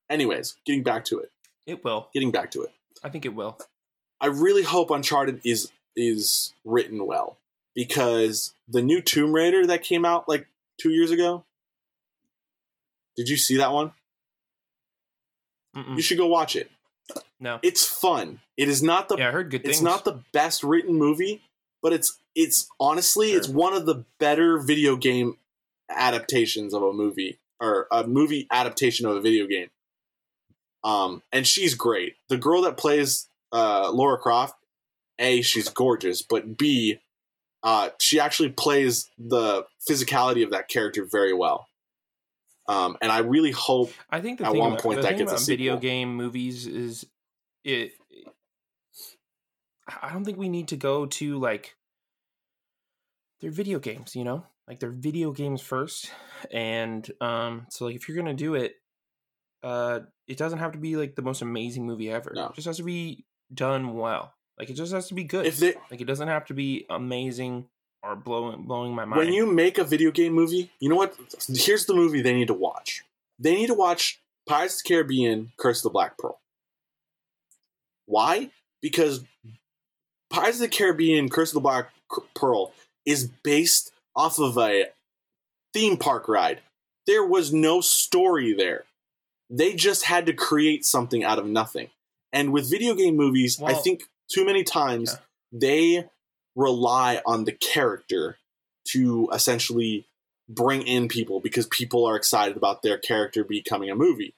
Anyways, getting back to it. it will. Getting back to it. I think it will. I really hope Uncharted is is written well because the new Tomb Raider that came out like two years ago. Did you see that one? Mm-mm. You should go watch it. No. It's fun. It is not the Yeah, I heard good things. it's not the best written movie, but it's it's honestly Sure. it's one of the better video game adaptations of a movie or a movie adaptation of a video game. Um, and she's great. The girl that plays uh, Lara Croft, a she's gorgeous, but b uh, she actually plays the physicality of that character very well. Um, and I really hope I think At one about, point that gets a video game movies is it. I don't think we need to go to like they're video games, you know, like they're video games first, and um, so like if you're gonna do it, uh, it doesn't have to be like the most amazing movie ever. No. It just has to be done well. Like it just has to be good. if they like it doesn't have to be amazing or blowing blowing my mind. when you make a video game movie, you know what? Here's the movie they need to watch. They need to watch Pirates of the Caribbean: Curse of the Black Pearl. Why? Because Pirates of the Caribbean: Curse of the Black Pearl is based off of a theme park ride. There was no story there. They just had to create something out of nothing. And with video game movies, I think too many times Yeah. they rely on the character to essentially bring in people because people are excited about their character becoming a movie.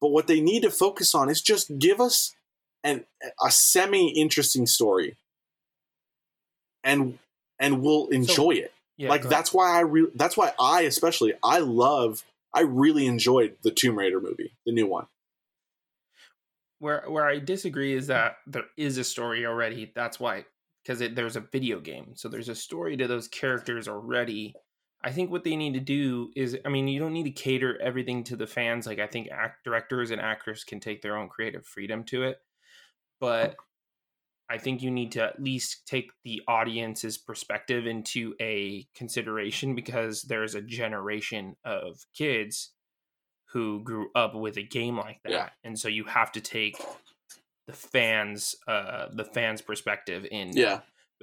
But what they need to focus on is just give us an a semi interesting story, and and we'll enjoy it. yeah, like that's why I re- that's why I especially I love I really enjoyed the Tomb Raider movie, the new one. where where I disagree is that there is a story already. That's why because there's a video game, so there's a story to those characters already. I think what they need to do is, I mean, you don't need to cater everything to the fans. Like I think act directors and actors can take their own creative freedom to it, but I think you need to at least take the audience's perspective into a consideration because there's a generation of kids who grew up with a game like that. Yeah. and so you have to take the fans uh the fans perspective in Yeah,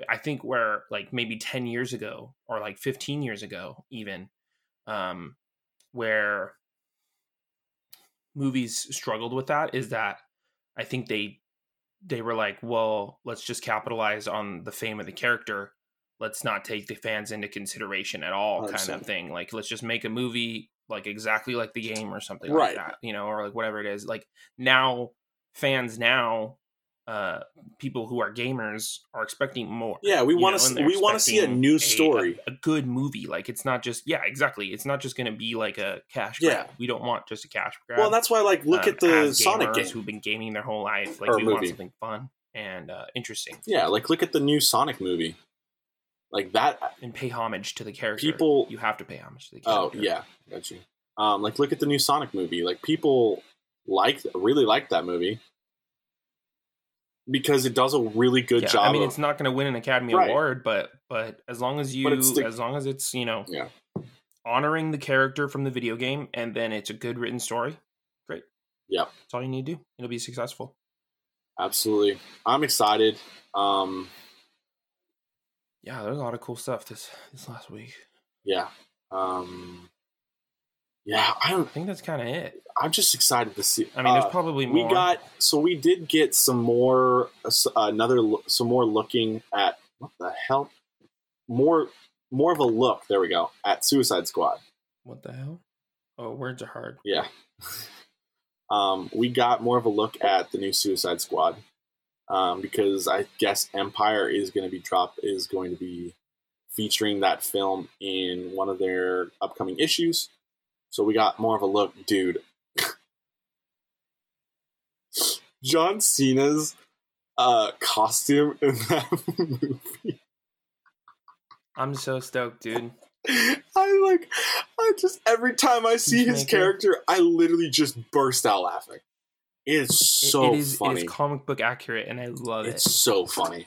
i think where like maybe 10 years ago or like 15 years ago even um where movies struggled with that is that i think they they were like well let's just capitalize on the fame of the character let's not take the fans into consideration at all kind of thing like let's just make a movie like exactly like the game or something Right. like that you know or like whatever it is like now fans now uh people who are gamers are expecting more yeah. We want to we want to see a new story. a, a good movie like it's not just yeah exactly it's not just going to be like a cash Yeah. we don't want just a cash grab well, that's why like look um, at the Sonic gamers game. who've been gaming their whole life like Or we want something fun and uh, interesting Yeah, like look at the new Sonic movie. Like that and pay homage to the character People- you have to pay homage to the characters. Oh yeah, got you. Um, like look at the new Sonic movie. Like people like really like that movie because it does a really good Yeah, job. I mean, of- it's not going to win an Academy Right. Award, but but as long as you, the- as long as it's you know, Yeah. honoring the character from the video game, and then it's a good written story, great. Yeah, that's all you need to do. It'll be successful. absolutely. I'm excited. Um, Yeah, there's a lot of cool stuff this this last week. yeah. Um, yeah. I I don't. think that's kind of it. I'm just excited to see. I mean, there's uh, probably we got so we did get some more uh, another some more looking at what the hell more more of a look there we go at suicide squad what the hell? Oh, words are hard. yeah <laughs> um we got more of a look at the new suicide squad um because i guess empire is going to be drop is going to be featuring that film in one of their upcoming issues so we got more of a look dude john cena's uh costume in that <laughs> movie I'm so stoked, dude. I like, I just every time I see his character, I literally just burst out laughing. It's It- so it is funny. it is comic book accurate, and I love It's it It's so funny.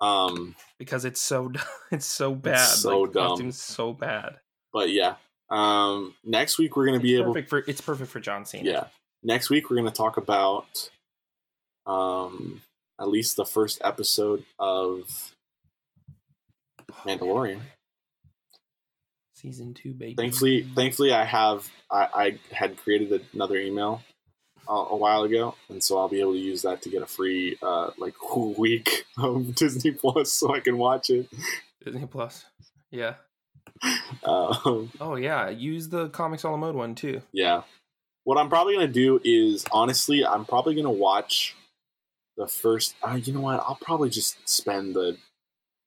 Um, because it's so <laughs> it's so bad. so like, dumb. so bad. but yeah. Um, next week we're gonna be It's able. for it's perfect for John Cena. Yeah. Next week we're gonna talk about, um, at least the first episode of Mandalorian. season two, baby. Thankfully, thankfully, I have I, I had created another email a, a while ago, and so I'll be able to use that to get a free uh, like whole <laughs> week of Disney Plus, so I can watch it. Disney Plus. Yeah. <laughs> Um, Oh yeah. Use the comics all mode one too. yeah, what I'm probably gonna do is honestly, I'm probably gonna watch the first. Uh, you know what? I'll probably just spend the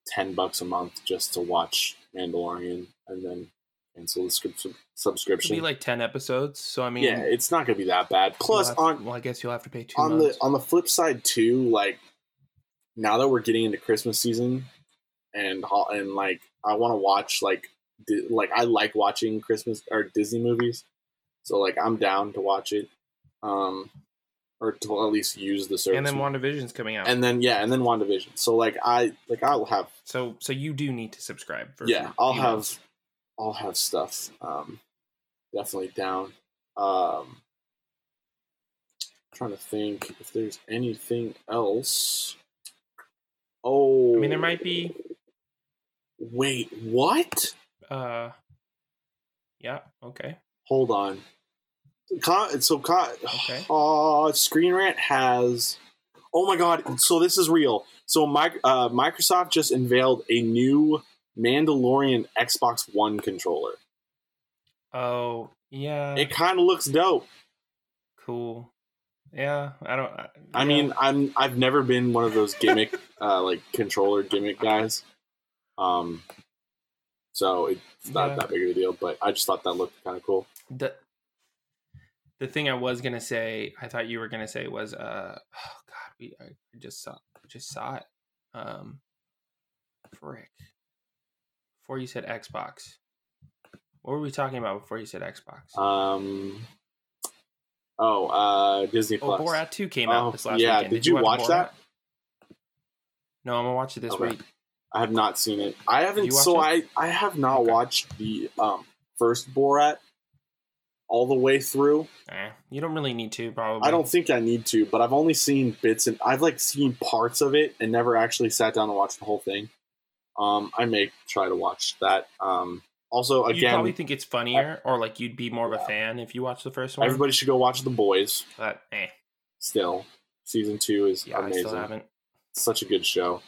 ten bucks a month just to watch Mandalorian, and then cancel the script It'll subscription. be like ten episodes, so I mean, yeah, it's not gonna be that bad. Plus, on well, I guess you'll have to pay two on months. the on the flip side too, like now that we're getting into Christmas season, and and like I want to watch like di- like I like watching Christmas or Disney movies, so like I'm down to watch it, um, or to at least use the service. and then WandaVision's coming out. and then yeah, and then Wandavision. So like I like I'll have so so you do need to subscribe for yeah I'll have months. I'll have stuff. Um, definitely down. Um, trying to think if there's anything else. Oh, I mean, there might be. Wait, what? Uh, yeah. Okay. Hold on. Con- so, con- Okay. <sighs> uh, Screen Rant has. Oh my god! So this is real. So, mic- uh, Microsoft just unveiled a new Mandalorian Xbox One controller. Oh yeah. It kind of looks dope. cool. Yeah. I don't. I, I yeah. mean, I'm I've never been one of those gimmick <laughs> uh, like controller gimmick guys. Um, so it's not Yeah. that big of a deal. But I just thought that looked kind of cool. the the thing I was gonna say, I thought you were gonna say was, uh, oh god, we I just saw just saw it. Um, frick. Before you said Xbox, what were we talking about before you said Xbox? Um. Oh, uh, Disney oh, Plus. Borat Two came Oh, out this last yeah. weekend. Did you watch that? No, I'm gonna watch it this Okay. week. I have not seen it. I haven't. So it? I I have not Okay. watched the um first Borat all the way through. Eh, you don't really need to, probably. I don't think I need to, but I've only seen bits and I've like seen parts of it and never actually sat down and watched the whole thing. Um, I may try to watch that. Um, also, again, You probably think it's funnier, or like you'd be more of a fan if you watched the first one. everybody should go watch The Boys. but eh, Still, season two is yeah, I amazing. still haven't. Such a good show.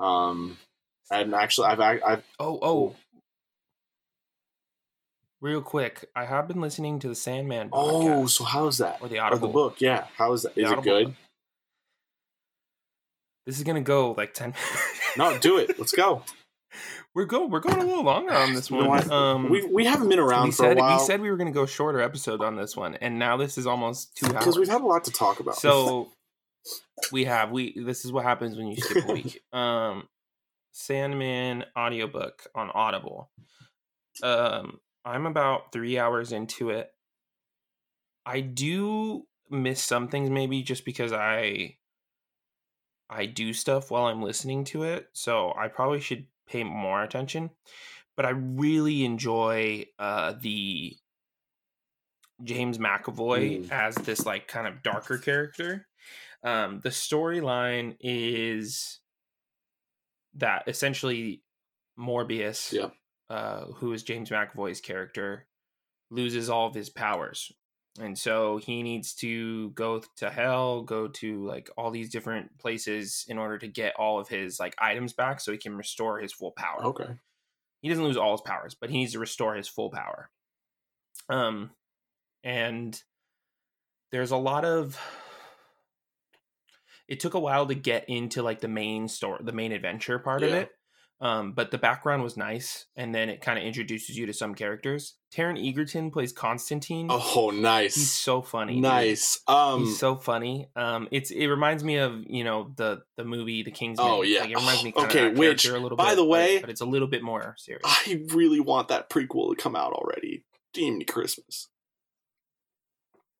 Um, and actually, I've I've Oh, oh. Real quick, I have been listening to the Sandman oh, podcast so how's that? or the Or Audible. the book? Yeah, how is that? The it good? book. This is gonna go like ten. <laughs> No, do it. Let's go. we're go. We're going a little longer on this <laughs> one. Um, we we haven't been around we for said a while we said we were gonna go shorter episode on this one, and now this is almost two hours. because we've had a lot to talk about. So we have we. This is what happens when you skip a week. <laughs> Um, Sandman audiobook on Audible. Um, I'm about three hours into it. I do miss some things maybe just because I I do stuff while I'm listening to it, so I probably should pay more attention. But I really enjoy uh the James McAvoy Mm. as this like kind of darker character. Um the storyline is that essentially Morbius Yep. uh, who is James McAvoy's character, loses all of his powers. And so he needs to go to hell, go to like all these different places in order to get all of his like items back so he can restore his full power. okay. He doesn't lose all his powers, but he needs to restore his full power. Um and there's a lot of it took a while to get into like the main story, the main adventure part of it. Um, but the background was nice, and then it kind of introduces you to some characters. Taron Egerton plays Constantine. Oh, nice. He's so funny. dude. nice. Um, He's so funny. Um, it's it reminds me of you know the the movie The Kingsman. Oh, yeah. like, it reminds me. <sighs> Okay, which, a little by bit, the but- way- but, it's a little bit more serious. I really want that prequel to come out already. Deemed Christmas.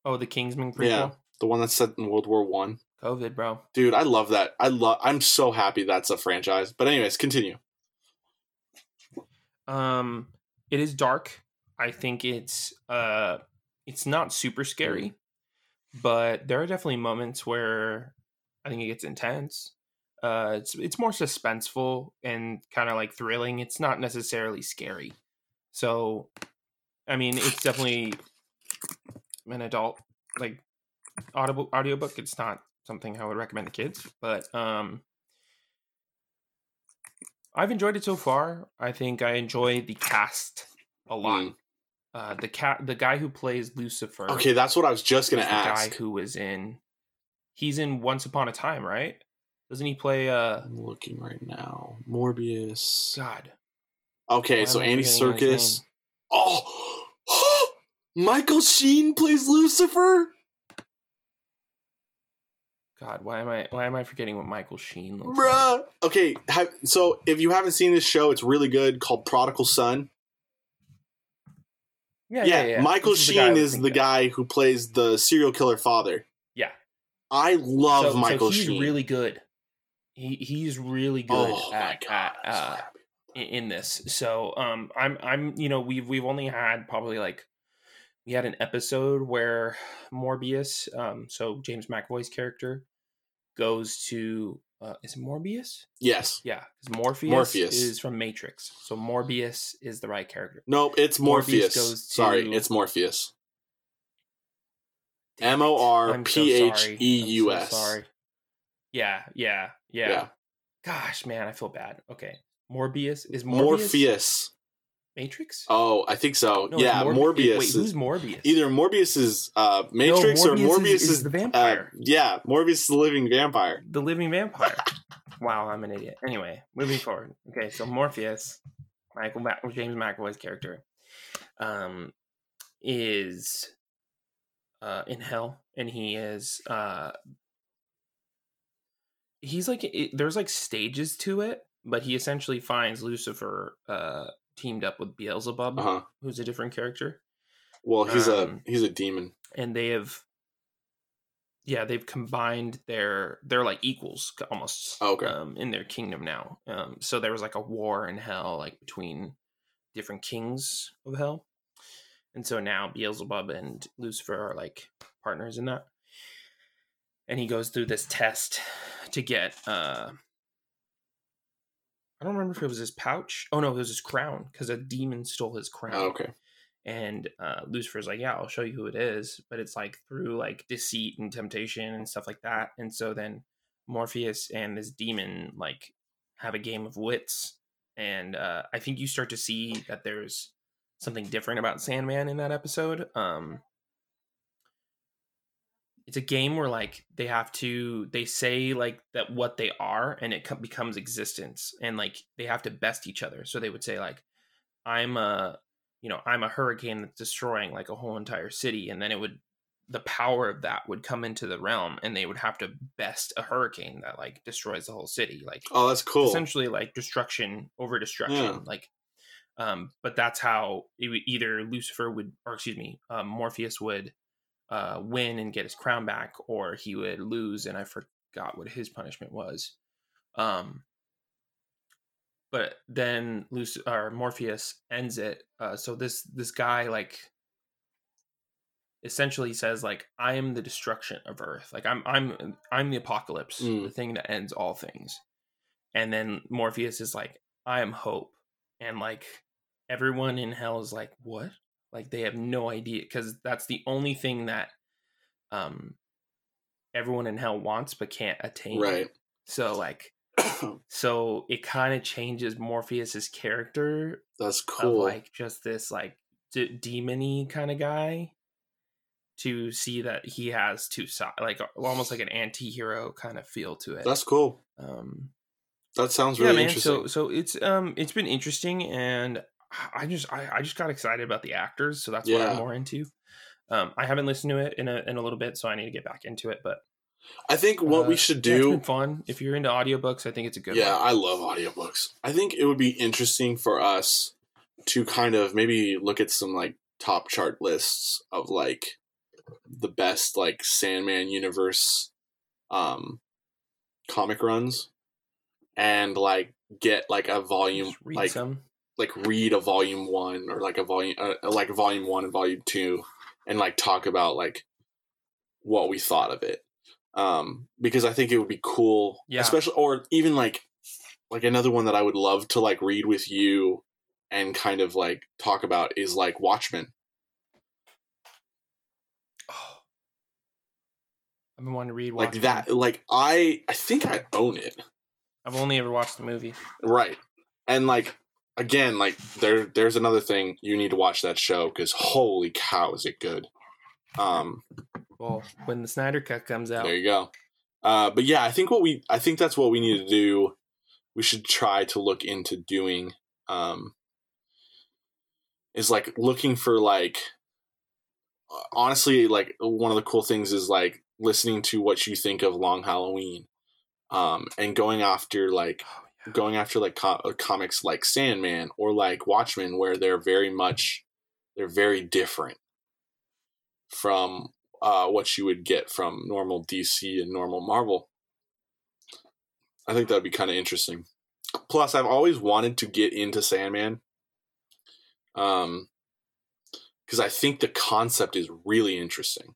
Oh, the Kingsman prequel. Yeah. The one that's set in World War One. COVID, bro. Dude, I love that. I love. I'm so happy that's a franchise. But anyways, continue. Um, it is dark. I think it's uh, it's not super scary, but there are definitely moments where I think it gets intense. Uh, it's it's more suspenseful and kind of like thrilling. It's not necessarily scary. So, I mean, it's definitely an adult like audible audiobook. It's not something I would recommend to kids, but um, I've enjoyed it so far. I think I enjoy the cast a lot. Mm. uh, the cat, the guy who plays Lucifer. Okay, that's what I was just gonna ask. guy who was in. He's in Once Upon a Time, right? Doesn't he play? Uh, I'm looking right now. Morbius. God. Okay, Why so Andy Serkis. Oh, <gasps> Michael Sheen plays Lucifer. God, why am I why am I forgetting what Michael Sheen looks like? Okay, have, so if you haven't seen this show, it's really good called Prodigal Son. Yeah, Yeah, Michael is the guy I Sheen was is the guy who plays the serial killer father. Yeah. I love So- so Michael he's Sheen. really good. He he's really good oh at, god. at, so uh, in, in this. So um I'm I'm you know we've we've only had probably like we had an episode where Morbius um so James McAvoy's character goes to uh is it Morbius? Yes. Yeah, Morpheus, Morpheus. is from Matrix. So Morbius is the right character. Nope, it's Morpheus Morpheus. goes Sorry, it's Morpheus. M O R P H. E U S. sorry. Yeah, yeah, yeah, Yeah. Gosh, man, I feel bad. Okay. Morbius is Morbius Morpheus. Matrix? Oh, I think so. No, yeah, Morbi- Morbius. Wait, is, who's Morbius? either Morbius is uh, Matrix no, or Morbius Morbius is, is the vampire. Uh, yeah, Morbius is the living vampire. the living vampire. wow, I'm an idiot. Anyway, moving forward. Okay, so Morpheus, Michael Ma- James McAvoy's character, um, is uh in hell, and he is uh he's like it, there's like stages to it, but he essentially finds Lucifer uh teamed up with Beelzebub, Uh huh. who's a different character, Well, he's Um, a he's a demon. and they have. Yeah, they've combined their they're like equals almost Oh, okay. um, in their kingdom now. Um, so there was like a war in hell, like between different kings of hell, and so now Beelzebub and Lucifer are like partners in that. And he goes through this test to get. uh I don't remember if it was his pouch. Oh no, it was his crown because a demon stole his crown Oh, okay. and uh, Lucifer's like, "Yeah, I'll show you who it is," but it's like through like deceit and temptation and stuff like that. And so then Morpheus and this demon like have a game of wits, and uh, I think you start to see that there's something different about Sandman in that episode. Um, it's a game where like they have to they say like that what they are and it co- becomes existence and like they have to best each other so they would say like i'm a you know i'm a hurricane that's destroying like a whole entire city and then it would the power of that would come into the realm and they would have to best a hurricane that like destroys the whole city like Oh, that's cool. essentially like destruction over destruction Yeah. like um but that's how it would either lucifer would or excuse me um, morpheus would uh win and get his crown back or he would lose and i forgot what his punishment was um but then Luc- or morpheus ends it uh so this this guy like essentially says like i am the destruction of earth like i'm i'm i'm the apocalypse Mm. the thing that ends all things and then morpheus is like i am hope and like everyone in hell is like what like they have no idea because that's the only thing that um everyone in hell wants but can't attain right. so like <coughs> so it kind of changes morpheus's character that's of cool. like just this like d- demony kind of guy to see that he has two sides like almost like an anti-hero kind of feel to it that's cool. um That sounds really yeah man interesting. so so it's um it's been interesting and i just I, I just got excited about the actors so that's what i'm more into. Um i haven't listened to it in a in a little bit so i need to get back into it but I think what uh, we should yeah, it's do been fun. If you're into audiobooks i think it's a good yeah, one. I love audiobooks. I think it would be interesting for us to kind of maybe look at some like top chart lists of like the best like Sandman universe um comic runs and like get like a volume read like some like read a volume 1 or like a volume uh, like volume 1 and volume 2 and like talk about like what we thought of it. Um because i think it would be cool Yeah. especially or even like like another one that i would love to like read with you and kind of like talk about is like watchmen. Oh. i've been wanting to read like that like i i think i own it. I've only ever watched the movie. Right. And like again, like there, there's another thing you need to watch that show because holy cow, is it good? Um, Well, when the Snyder Cut comes out, there you go. Uh, but yeah, I think what we, I think that's what we need to do. We should try to look into doing. Um, is like looking for like honestly like one of the cool things is like listening to what you think of long halloween um and going after like. Going after like uh, comics like sandman or like watchmen where they're very much they're very different from uh what you would get from normal dc and normal marvel i think that'd be kind of interesting plus i've always wanted to get into sandman um because I think the concept is really interesting.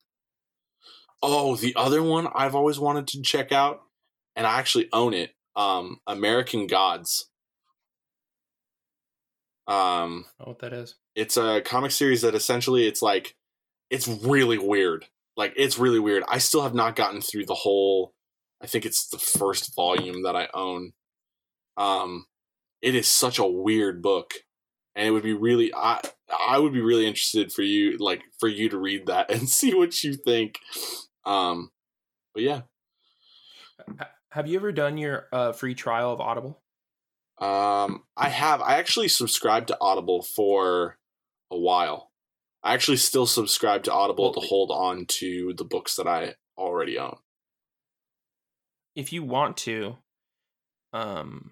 Oh, the other one I've always wanted to check out, and I actually own it. Um, American Gods. Um, I don't know what that is. it's a comic series that essentially it's like it's really weird. Like it's really weird. I still have not gotten through the whole. I think it's the first volume that I own. Um, it is such a weird book, and it would be really I I would be really interested for you like for you to read that <laughs> and see what you think. Um, but yeah, Have you ever done your uh, free trial of Audible? Um, I have. I actually subscribed to Audible for a while. I actually still subscribe to Audible to hold on to the books that I already own. If you want to, um,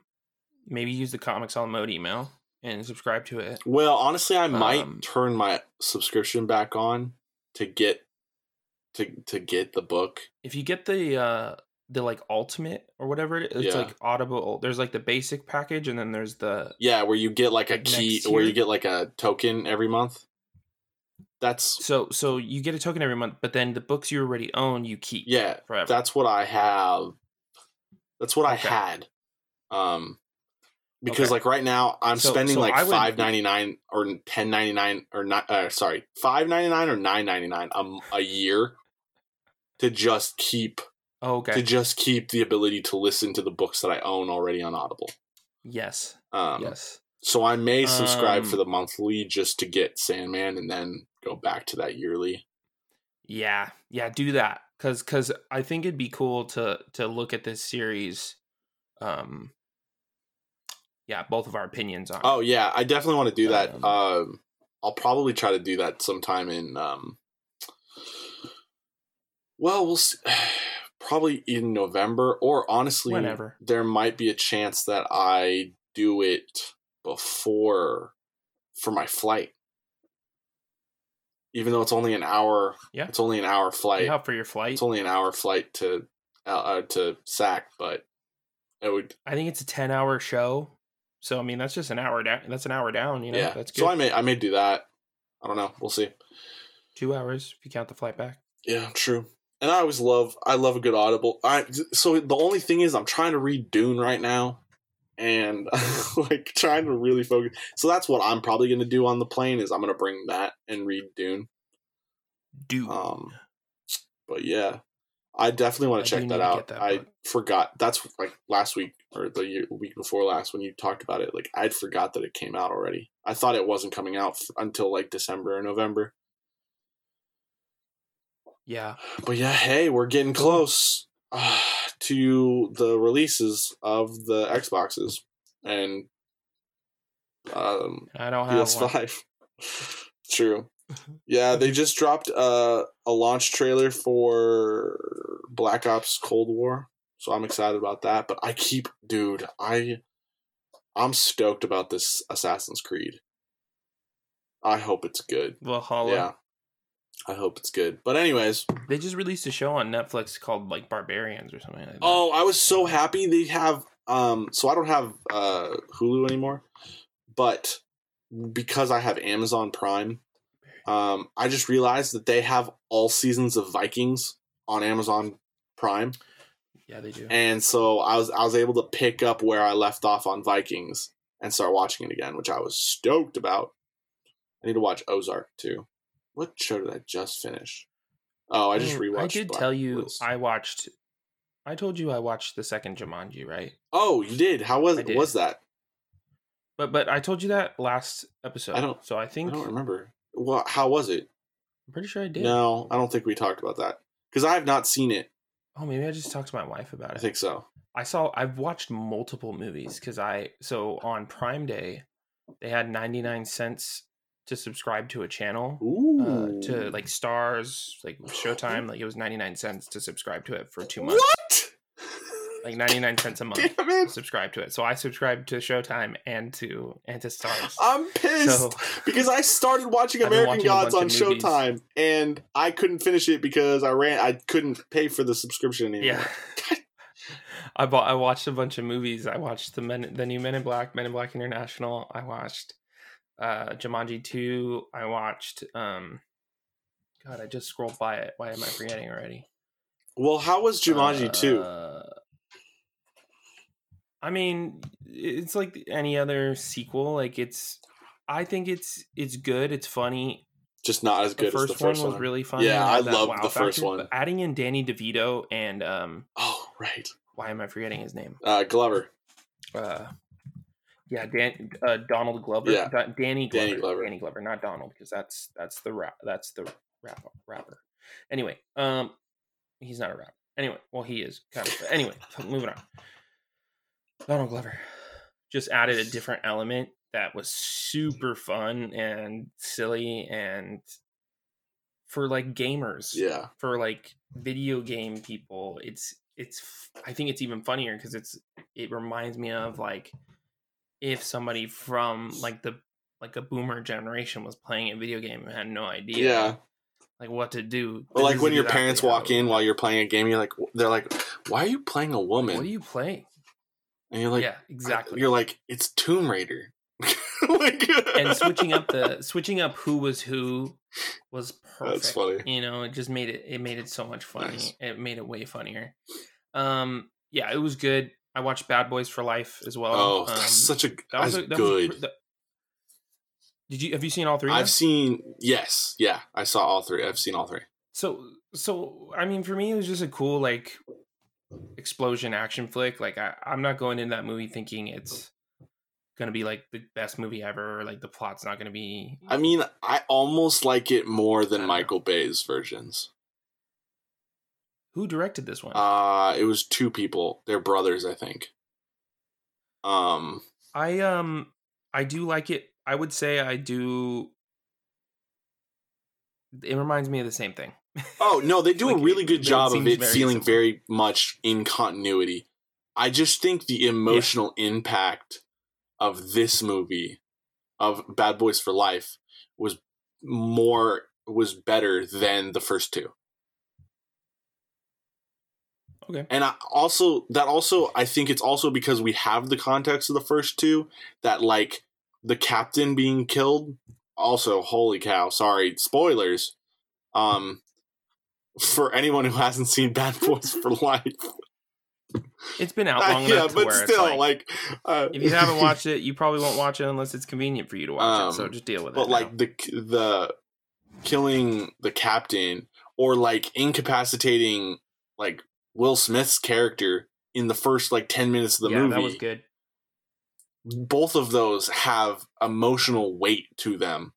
maybe use the Comics on Mode email and subscribe to it. Well, honestly, I might Um, turn my subscription back on to get to to get the book. If you get the uh, the like ultimate or whatever it is, it's Yeah. like Audible. There's like the basic package, and then there's the Yeah, where you get like a key, where you get like a token every month. That's so so you get a token every month, but then the books you already own you keep. yeah. forever. That's what I have. That's what I had. Um, because Okay. like right now I'm So- spending so like would- five ninety nine or ten ninety nine or not. Uh, sorry, five ninety nine or nine ninety nine a a year to just keep Oh, okay. to just keep the ability to listen to the books that I own already on Audible. yes. Um, yes. So I may subscribe Um, for the monthly just to get Sandman and then go back to that yearly. Yeah. Yeah. Do that because because I think it'd be cool to to look at this series. Um. Yeah, both of our opinions on. Oh yeah, I definitely want to do that. Um, Um, I'll probably try to do that sometime in. Um, well, we'll see. <sighs> <sighs> probably in November, or honestly, Whenever. there might be a chance that I do it before for my flight. Even though it's only an hour, Yeah. it's only an hour flight. Yeah, for your flight. It's only an hour flight to uh, uh, to SAC, but it would I think it's a ten hour show. So I mean that's just an hour down that's an hour down, you know. yeah. That's good. So I may I may do that. I don't know. We'll see. Two hours if you count the flight back. Yeah, true. And I always love I love a good audible. I so the only thing is I'm trying to read Dune right now and <laughs> like trying to really focus. So that's what I'm probably going to do on the plane is I'm going to bring that and read Dune. Dude. Um but yeah. I definitely want to check that out. that I forgot. That's like last week or the year, week before last when you talked about it. Like I'd forgot that it came out already. I thought it wasn't coming out f- until like December or November. Yeah. But yeah, hey, we're getting close uh, <sighs> to the releases of the Xboxes and um, I don't have one. PS5. <laughs> True. Yeah, they just dropped uh, a launch trailer for Black Ops Cold War, so I'm excited about that. But I keep, dude, I, I'm stoked about this Assassin's Creed. I hope it's good. Valhalla. Yeah, I hope it's good. But anyways, They just released a show on Netflix called like Barbarians or something like that. Oh, I was so happy they have. Um, so I don't have uh, Hulu anymore, but because I have Amazon Prime, um, I just realized that they have all seasons of Vikings on Amazon Prime, Yeah, they do. and so I was I was able to pick up where I left off on Vikings and start watching it again, which I was stoked about. I need to watch Ozark too. What show did I just finish? Oh, I just rewatched. I did Black tell you List. I watched I told you I watched the second Jumanji, right? Oh, you did. How was did. was that? But but I told you that last episode. I don't- So I think I don't remember. Well, how was it? I'm pretty sure I did. No, I don't think we talked about that because I have not seen it. Oh, maybe I just talked to my wife about it. I think so. I saw I've watched multiple movies because I so on Prime Day they had 99 cents to subscribe to a channel uh, to like stars like Showtime like it was 99 cents to subscribe to it for 2 months what? like 99 cents a <laughs> month Damn to it! subscribe to it so I subscribed to Showtime and to and to stars I'm pissed so because I started watching <laughs> American watching Gods on bunch of movies. Showtime and I couldn't finish it because I ran. I couldn't pay for the subscription anymore. yeah <laughs> I bought I watched a bunch of movies I watched the men the new Men in Black Men in Black International I watched uh Jumanji 2 I watched um God I just scrolled by it why am I forgetting already Well, how was Jumanji two? Uh, I mean, it's like any other sequel. Like it's, I think it's it's good. It's funny. Just not as The good first, as the first one one. was really funny. Yeah, I that loved the first one. but adding in Danny DeVito and um, oh, right. why am I forgetting his name? Uh, Glover. Uh, yeah, Dan, uh, Donald Glover. Yeah. Da- Danny Glover. Danny Glover. Danny Glover, not Donald, because that's that's the rap. That's the rap rapper. Anyway, um, he's not a rapper. Anyway, well, he is kind of. But anyway, moving on. Donald Glover just added a different element that was super fun and silly and for like gamers Yeah. for like video game people it's it's i think it's even funnier because it's it reminds me of like if somebody from like the like a boomer generation was playing a video game and had no idea Yeah. like what to do Or like when your parents walk in while you're playing a game, you're like, they're like, why are you playing a woman? what are you playing and you're like, yeah exactly You're like, it's Tomb Raider. <laughs> like, and switching up <laughs> the switching up who was who was perfect. That's funny. You know, it just made it it made it so much funny. Nice. It made it way funnier. Um, yeah, it was good. I watched Bad Boys for Life as well. Oh, um, that's such a that was a- that was good. that- did you have you seen all three? I've seen yes, yeah, I saw all three. I've seen all three. So so I mean, for me, it was just a cool like explosion action flick. Like I, I'm not going in that movie thinking it's gonna be like the best movie ever. Or, like the plot's not gonna be. I mean, I almost like it more than. Michael Bay's versions. Who directed this one? Uh it was two people. They're brothers, I think. Um I um I do like it. I would say I do. It reminds me of the same thing. <laughs> Oh no, they do Like, a really good it job of it very feeling similar. very much in continuity. I just think the emotional impact of this movie, of Bad Boys for Life, was more was better than the first two. Okay. And I also that also I think it's also because we have the context of the first two that like the captain being killed. Also, holy cow! Sorry, spoilers. Um, for anyone who hasn't seen Bad <laughs> Boys for Life, It's been out <laughs> long yeah, enough to but where still, like, like, uh, if you haven't <laughs> watched it, you probably won't watch it unless it's convenient for you to watch it. So Um, just deal with it. but now. like the the killing the captain or like incapacitating like Will Smith's character in the first like ten minutes of the yeah, movie. that was good. both of those have emotional weight to them.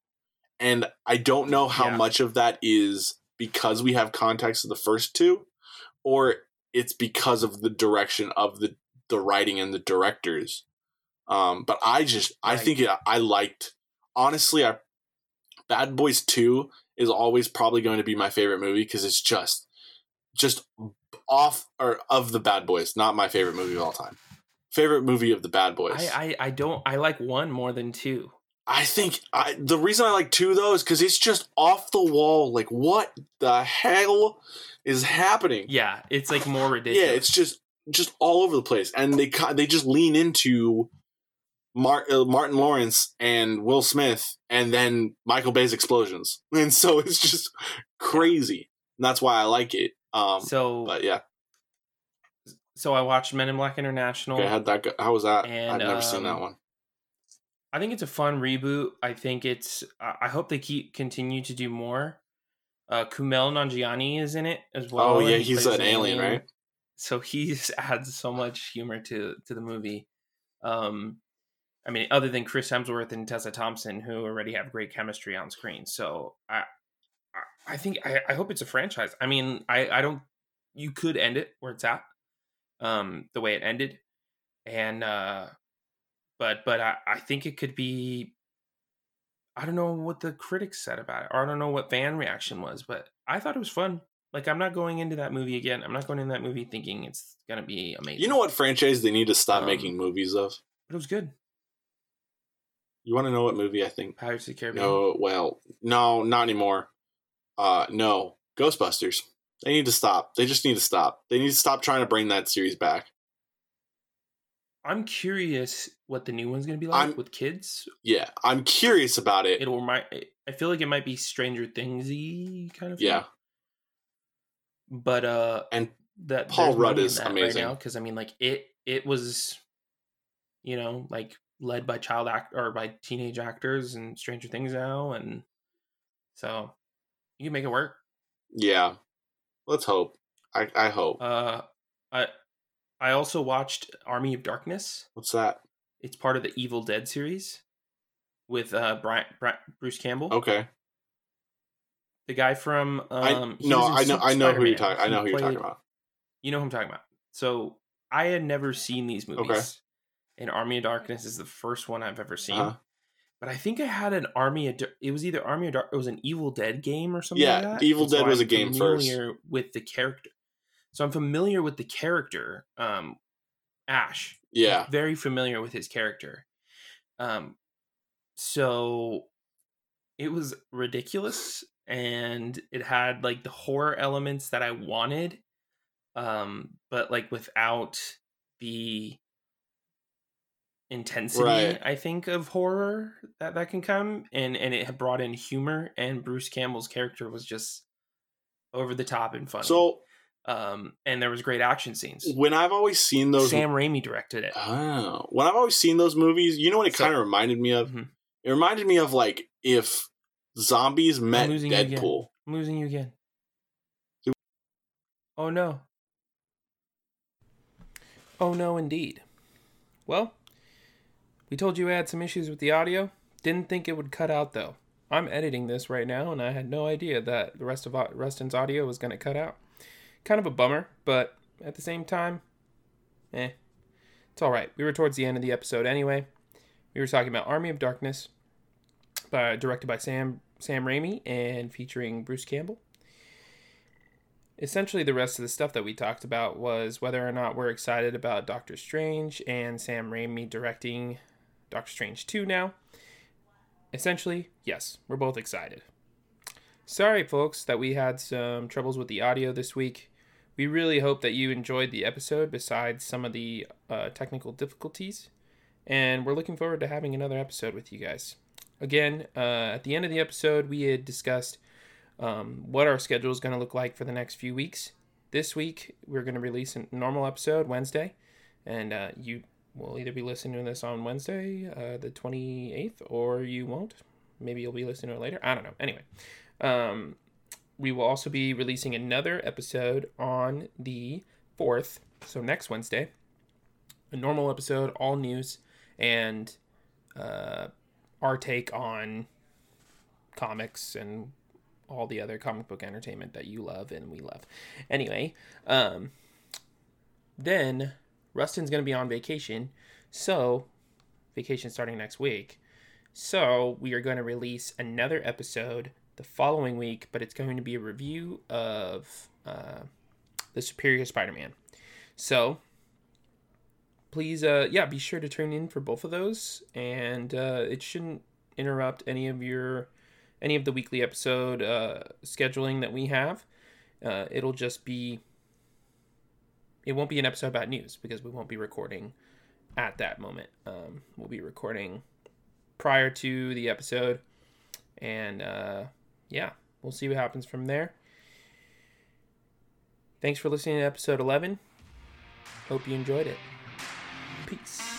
And I don't know how Yeah. much of that is because we have context of the first two, or it's because of the direction of the the writing and the directors. Um, but I just I think it, I liked honestly I Bad Boys 2 is always probably going to be my favorite movie because it's just just off or of the Bad Boys, not my favorite movie of all time. Favorite movie of the Bad Boys. I, I I don't I like one more than two. I think I the reason I like two though is because it's just off the wall. Like, what the hell is happening? Yeah, it's like more <sighs> ridiculous. Yeah, it's just just all over the place, and they they just lean into uh, Martin Lawrence and Will Smith, and then Michael Bay's explosions, <laughs> and so it's just crazy. And that's why I like it. Um, so but yeah, so I watched Men in Black International. okay, how'd that go? How was that? And, I've never seen um, that one. I think it's a fun reboot. I think it's. I hope they keep continue to do more. Uh, Kumail Nanjiani is in it as well. oh yeah, he he's an alien, right? So he just <laughs> adds so much humor to to the movie. Um, I mean, other than Chris Hemsworth and Tessa Thompson, who already have great chemistry on screen. So I, I think I, I hope it's a franchise. I mean, I, I don't. You could end it where it's at, um, the way it ended, and uh, but but I, I think it could be. I don't know what the critics said about it, or I don't know what fan reaction was, but I thought it was fun. Like I'm not going into that movie again. I'm not going into that movie thinking it's gonna be amazing. You know what franchise they need to stop Um, making movies of? But it was good. You want to know what movie I think? Pirates of the Caribbean. No, well, no, not anymore. Uh, no, Ghostbusters. They need to stop. They just need to stop. They need to stop trying to bring that series back. I'm curious what the new one's gonna be like I'm- with kids. Yeah, I'm curious about it. It'll remind. I feel like it might be Stranger Thingsy kind of. thing. Yeah, but uh, and that Paul Rudd is amazing. right because I mean, like it it was, you know, like led by child act or by teenage actors and Stranger Things now, and so you can make it work. yeah. Let's hope. I I hope. Uh, I I also watched Army of Darkness. What's that? It's part of the Evil Dead series with uh Brian, Brian Bruce Campbell, Okay. the guy from um. I no, I know, I know who you're talking. I know who you're talking about. You know who I'm talking about. So I had never seen these movies. Okay. And Army of Darkness is the first one I've ever seen. Uh-huh. But I think I had an Army of. It was either Army or Dark. It was an Evil Dead game or something. Yeah, like that. Evil so Dead was I'm a game first. familiar With the character, so I'm familiar with the character, um, Ash. Yeah, very familiar with his character. Um, so it was ridiculous, and it had like the horror elements that I wanted, um, but like without the intensity Right. I think of horror that that can come, and and it had brought in humor, and Bruce Campbell's character was just over the top and funny. So um, and there was great action scenes. when I've always seen those, Sam Raimi directed it. oh, when I've always seen those movies, you know what it So- kind of reminded me of? Mhm. It reminded me of like if zombies met. Deadpool. I'm losing you again. Oh no. Oh no, indeed. Well, we told you we had some issues with the audio. Didn't think it would cut out though. I'm editing this right now, and I had no idea that the rest of Rustin's audio was going to cut out. Kind of a bummer, but at the same time, eh, it's all right. We were towards the end of the episode anyway. We were talking about Army of Darkness, by, directed by Sam Sam Raimi and featuring Bruce Campbell. Essentially, the rest of the stuff that we talked about was whether or not we're excited about Doctor Strange and Sam Raimi directing Doctor Strange 2 now. Essentially, yes, we're both excited. Sorry, folks, that we had some troubles with the audio this week. We really hope that you enjoyed the episode besides some of the uh, technical difficulties. And we're looking forward to having another episode with you guys. Again, uh, at the end of the episode, we had discussed um, what our schedule is going to look like for the next few weeks. This week, we're going to release a normal episode Wednesday, and uh, you will either be listening to this on Wednesday, uh, the 28th, or you won't. Maybe you'll be listening to it later. I don't know. Anyway, um, we will also be releasing another episode on the 4th, so next Wednesday. A normal episode, all news, and uh, our take on comics and all the other comic book entertainment that you love and we love. Anyway, um, then Rustin's going to be on vacation. So, vacation starting next week. So, we are going to release another episode the following week, but it's going to be a review of uh, the Superior Spider Man. So, please, uh, yeah, be sure to tune in for both of those. And uh, it shouldn't interrupt any of your any of the weekly episode uh, scheduling that we have. Uh, it'll just be it won't be an episode about news because we won't be recording at that moment. Um, we'll be recording prior to the episode, and uh, yeah, we'll see what happens from there. Thanks for listening to episode 11. Hope you enjoyed it. Peace.